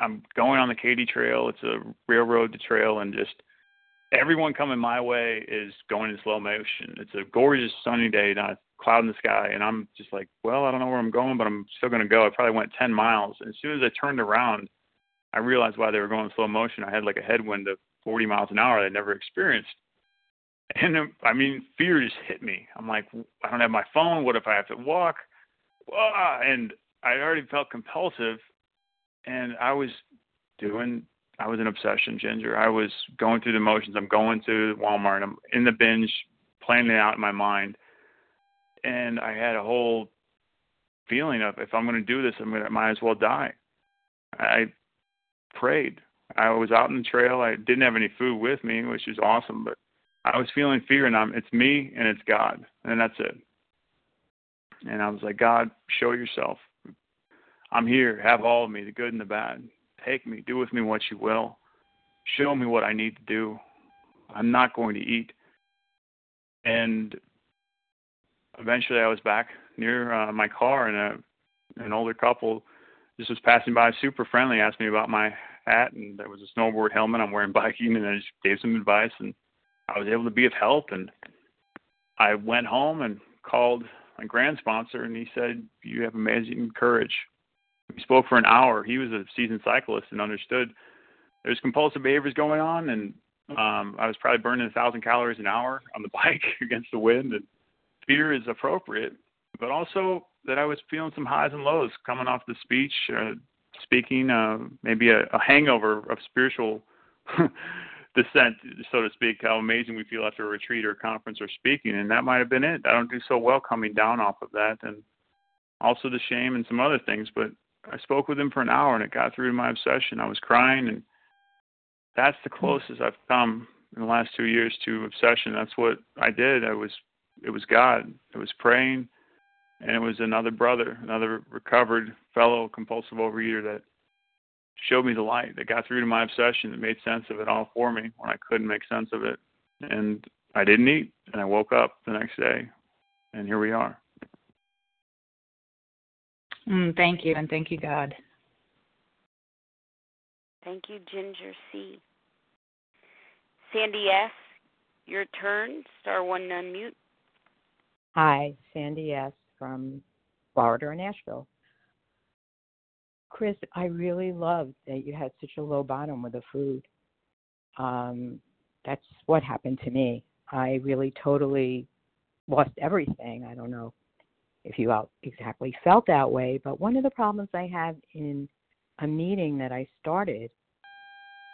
I'm going on the Katy Trail. It's a railroad to trail, and just everyone coming my way is going in slow motion. It's a gorgeous sunny day, not a cloud in the sky, and I'm just like, well, I don't know where I'm going, but I'm still going to go. I probably went 10 miles. And as soon as I turned around, I realized why they were going in slow motion. I had like a headwind of 40 miles an hour that I'd never experienced. And I mean, fear just hit me. I'm like, I don't have my phone. What if I have to walk? Ah, and I already felt compulsive, and I was doing I was an obsession, Ginger. I was going through the motions. I'm going to Walmart. I'm in the binge, planning it out in my mind, and I had a whole feeling of if I'm going to do this, I'm going to might as well die. I prayed. I was out in the trail. I didn't have any food with me, which is awesome, but I was feeling fear, and I'm it's me and it's God, and that's it. And I was like, God, show yourself. I'm here. Have all of me, the good and the bad. Take me, do with me what you will. Show me what I need to do. I'm not going to eat. And eventually I was back near uh, my car and a, an older couple just was passing by super friendly, asked me about my hat and there was a snowboard helmet I'm wearing [LAUGHS] biking and I just gave some advice and I was able to be of help and I went home and called my grand sponsor and he said, You have amazing courage. We spoke for an hour. He was a seasoned cyclist and understood there's compulsive behaviors going on, and um, I was probably burning a thousand calories an hour on the [LAUGHS] bike against the wind. And fear is appropriate, but also that I was feeling some highs and lows coming off the speech, uh, speaking, uh, maybe a, a hangover of spiritual [LAUGHS] descent, so to speak. How amazing we feel after a retreat or a conference or speaking, and that might have been it. I don't do so well coming down off of that, and also the shame and some other things, but I spoke with him for an hour and it got through to my obsession. I was crying and that's the hmm. closest I've come in the last two years to obsession. That's what I did. I was it was God. It was praying and it was another brother, another recovered fellow compulsive overeater that showed me the light, that got through to my obsession, that made sense of it all for me when I couldn't make sense of it. And I didn't eat and I woke up the next day and here we are. Mm, thank you, and thank you, God. Thank you, Ginger C. Sandy S., your turn. Star one to unmute. Hi, Sandy S. from Florida or Nashville. Chris, I really loved that you had such a low bottom with the food. Um, that's what happened to me. I really totally lost everything. I don't know if you exactly felt that way. But one of the problems I have in a meeting that I started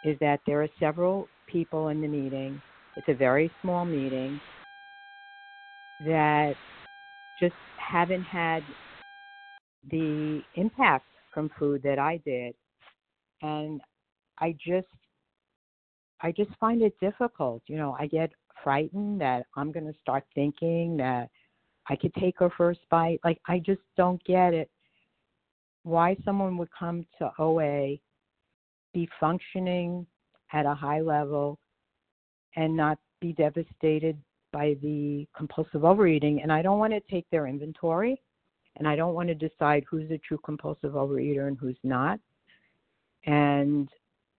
is that there are several people in the meeting. It's a very small meeting that just haven't had the impact from food that I did. And I just I just find it difficult. You know, I get frightened that I'm going to start thinking that I could take her first bite. Like I just don't get it. Why someone would come to OA, be functioning at a high level, and not be devastated by the compulsive overeating. And I don't want to take their inventory, and I don't want to decide who's a true compulsive overeater and who's not. And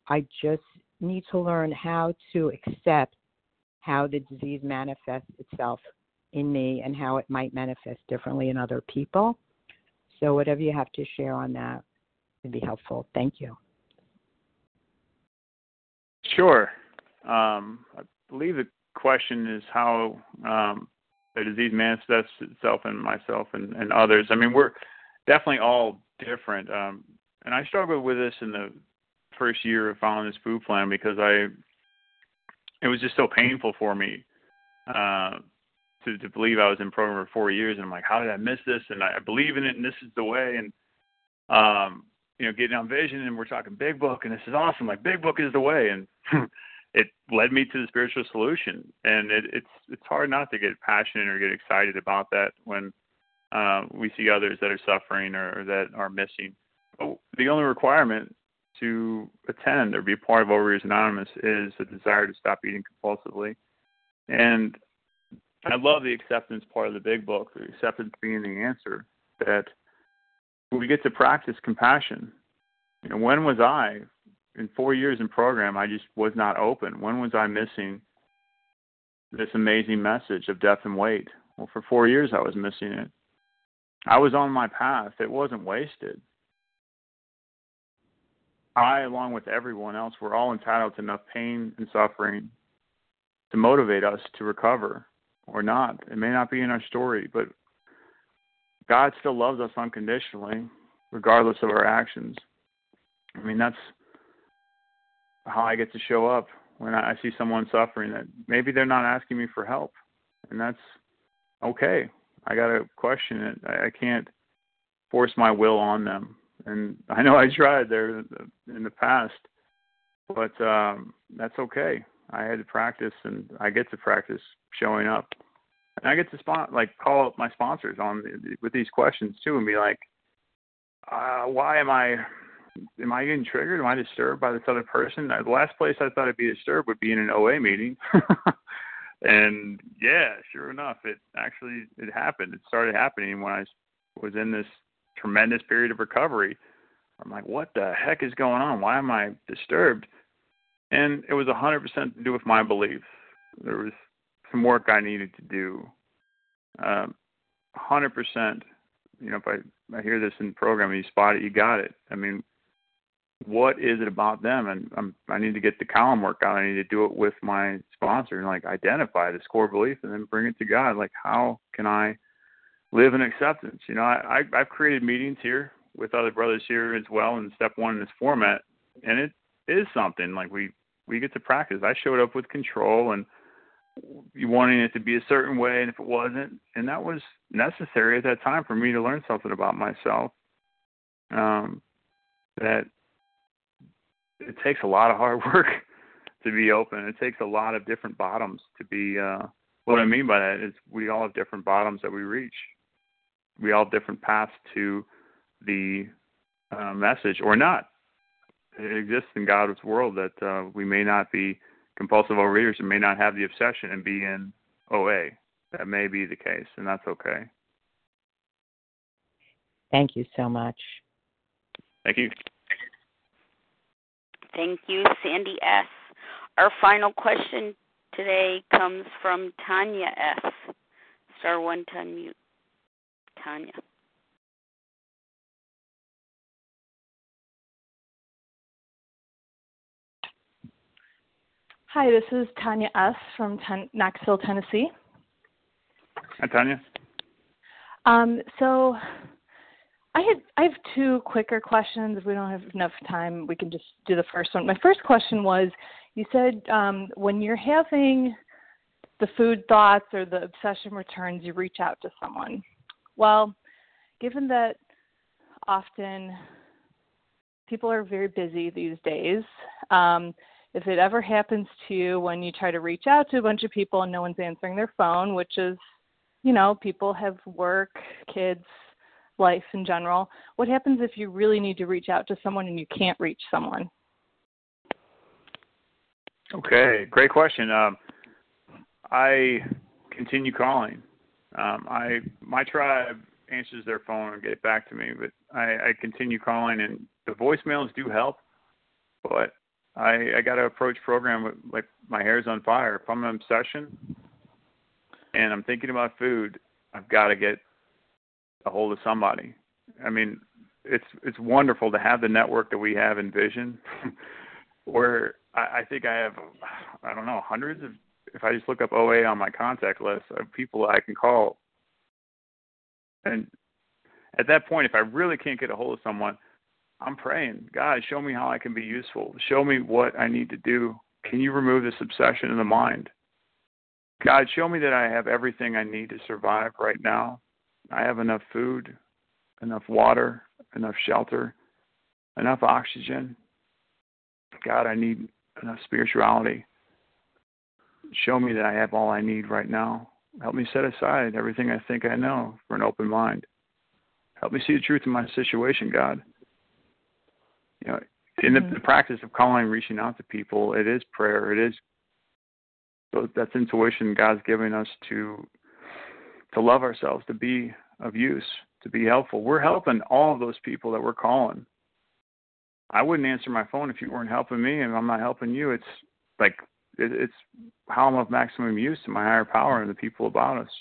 I just need to learn how to accept how the disease manifests itself in me and how it might manifest differently in other people. So, whatever you have to share on that would be helpful. Thank you. Sure. Um, I believe the question is how um, the disease manifests itself in myself and, and, others. I mean, we're definitely all different. Um, and I struggled with this in the first year of following this food plan because I, it was just so painful for me. Uh, to to believe I was in program for four years, and I'm like, how did I miss this? And I, I believe in it, and this is the way. And um, you know, getting on Vision, and we're talking Big Book, and this is awesome. Like Big Book is the way, and [LAUGHS] it led me to the spiritual solution. And it, it's it's hard not to get passionate or get excited about that when uh, we see others that are suffering or, or that are missing. But the only requirement to attend or be part of Overeaters Anonymous is a desire to stop eating compulsively. And I love the acceptance part of the big book, the acceptance being the answer, that we get to practice compassion. You know, when was I, in four years in program, I just was not open? When was I missing this amazing message of death and weight? Well, for four years I was missing it. I was on my path. It wasn't wasted. I, along with everyone else, we're all entitled to enough pain and suffering to motivate us to recover or not. It may not be in our story, but God still loves us unconditionally, regardless of our actions. I mean, that's how I get to show up when I see someone suffering that maybe they're not asking me for help, and that's okay. I got to question it. I can't force my will on them and [LAUGHS] I know I tried there in the past, but um, that's okay. I had to practice, and I get to practice showing up, and I get to spot like call up my sponsors on with these questions too, and be like, uh, "Why am I? Am I getting triggered? Am I disturbed by this other person?" The last place I thought I'd be disturbed would be in an OA meeting. [LAUGHS] and yeah, sure enough, it actually it happened. It started happening when I was in this tremendous period of recovery. I'm like, what the heck is going on? Why am I disturbed? And it was 100% to do with my beliefs. There was some work I needed to do. Um, 100%. You know, if I, I hear this in the program and you spot it, you got it. I mean, what is it about them? And I'm, I need to get the column work out. I need to do it with my sponsor and like identify this core belief and then bring it to God. Like, how can I live in acceptance. You know, I, I I've created meetings here with other brothers here as well in step one in this format, and it is something like we we get to practice. I showed up with control and you wanting it to be a certain way, and if it wasn't, and that was necessary at that time for me to learn something about myself. Um, that it takes a lot of hard [LAUGHS] work to be open. It takes a lot of different bottoms to be. Uh, what I mean by that is we all have different bottoms that we reach we all have different paths to the uh, message or not. It exists in God's world that uh, we may not be compulsive overeaters and may not have the obsession and be in OA. That may be the case, and that's okay. Thank you so much. Thank you. Thank you, Sandy S. Our final question today comes from Tanya S. Star one to unmute. Tanya. Hi, this is Tanya S. from Ten- Knoxville, Tennessee. Hi, Tanya. Um, so, I had I have two quicker questions. If we don't have enough time, we can just do the first one. My first question was, you said um, when you're having the food thoughts or the obsession returns, you reach out to someone. Well, given that often people are very busy these days, um, if it ever happens to you when you try to reach out to a bunch of people and no one's answering their phone, which is, you know, people have work, kids, life in general, what happens if you really need to reach out to someone and you can't reach someone? Okay, great question. Um, I continue calling. Um, I my tribe answers their phone and get back to me, but I, I continue calling, and the voicemails do help. But I I got to approach program with like my hair's on fire. If I'm in obsession and I'm thinking about food, I've got to get a hold of somebody. I mean, it's it's wonderful to have the network that we have in Vision, [LAUGHS] where I, I think I have I don't know hundreds of if I just look up OA on my contact list of people I can call, and at that point, if I really can't get a hold of someone, I'm praying, God, show me how I can be useful. Show me what I need to do. Can you remove this obsession in the mind? God, show me that I have everything I need to survive right now. I have enough food, enough water, enough shelter, enough oxygen. God, I need enough spirituality show me that I have all I need right now. Help me set aside everything I think I know for an open mind. Help me see the truth in my situation, God. You know, in the, mm-hmm. the practice of calling, reaching out to people, it is prayer. It is that's intuition God's giving us to to love ourselves, to be of use, to be helpful. We're helping all of those people that we're calling. I wouldn't answer my phone if you weren't helping me, and I'm not helping you. It's like it, it's how I'm of maximum use to my higher power and the people about us.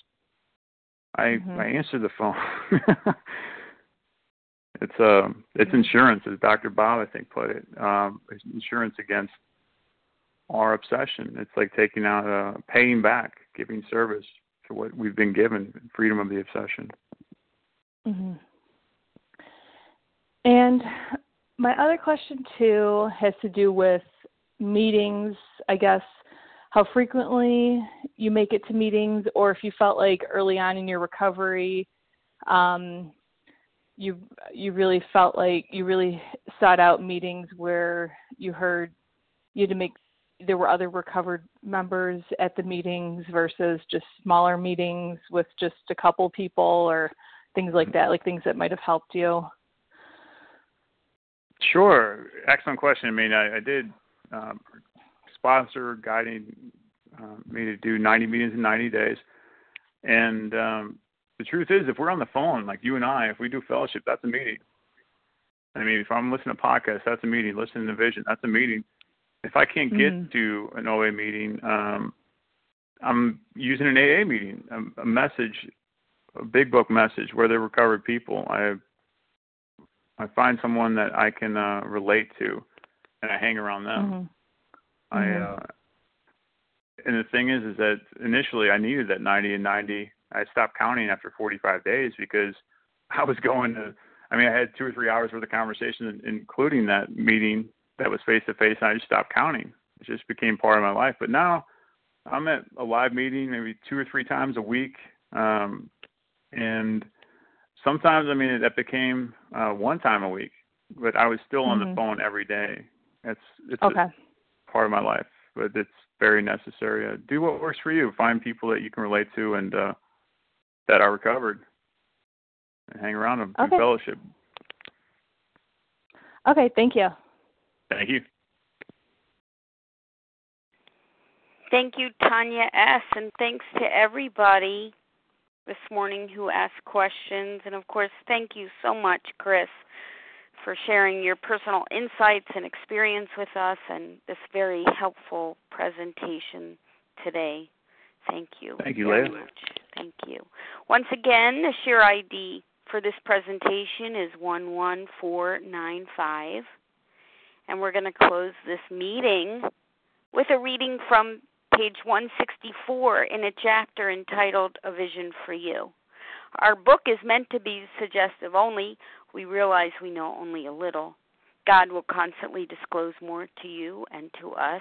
I mm-hmm. I answer the phone. [LAUGHS] it's uh it's insurance, as Dr. Bob I think put it. Um, insurance against our obsession. It's like taking out uh, paying back, giving service to what we've been given, freedom of the obsession. Mm-hmm. And my other question too has to do with meetings, I guess how frequently you make it to meetings or if you felt like early on in your recovery um you you really felt like you really sought out meetings where you heard you had to make there were other recovered members at the meetings versus just smaller meetings with just a couple people or things like that like things that might have helped you? Sure. Excellent question. I mean i, I did um, sponsor guiding um, me to do 90 meetings in 90 days. And um, the truth is, if we're on the phone, like you and I, if we do fellowship, that's a meeting. I mean, if I'm listening to podcasts, that's a meeting. Listening to Vision, that's a meeting. If I can't get mm-hmm. to an OA meeting, um, I'm using an AA meeting, a, a message, a big book message where they're recovered people. I I find someone that I can uh, relate to, and I hang around them. Mm-hmm. I mm-hmm. uh, and the thing is, is that initially I needed that 90 and 90. I stopped counting after 45 days because [LAUGHS] I was going to. I mean, I had two or three hours worth of conversation, including that meeting that was face to face, and I just stopped counting. It just became part of my life. But now I'm at a live meeting maybe two or three times a week, um, and sometimes I mean that became uh, one time a week. But I was still on mm-hmm. the phone every day. It's it's okay. part of my life, but it's very necessary. Uh, do what works for you. Find people that you can relate to and uh, that are recovered, and hang around them. Okay. fellowship. Okay. Thank you. Thank you. Thank you, Tanya S. And thanks to everybody this morning who asked questions. And of course, thank you so much, Chris, for sharing your personal insights and experience with us and this very helpful presentation today. Thank you. Thank you, very Leah. Thank you. Once again, the share ID for this presentation is 11495. And we're going to close this meeting with a reading from page 164 in a chapter entitled A Vision for You. Our book is meant to be suggestive only we realize we know only a little. God will constantly disclose more to you and to us.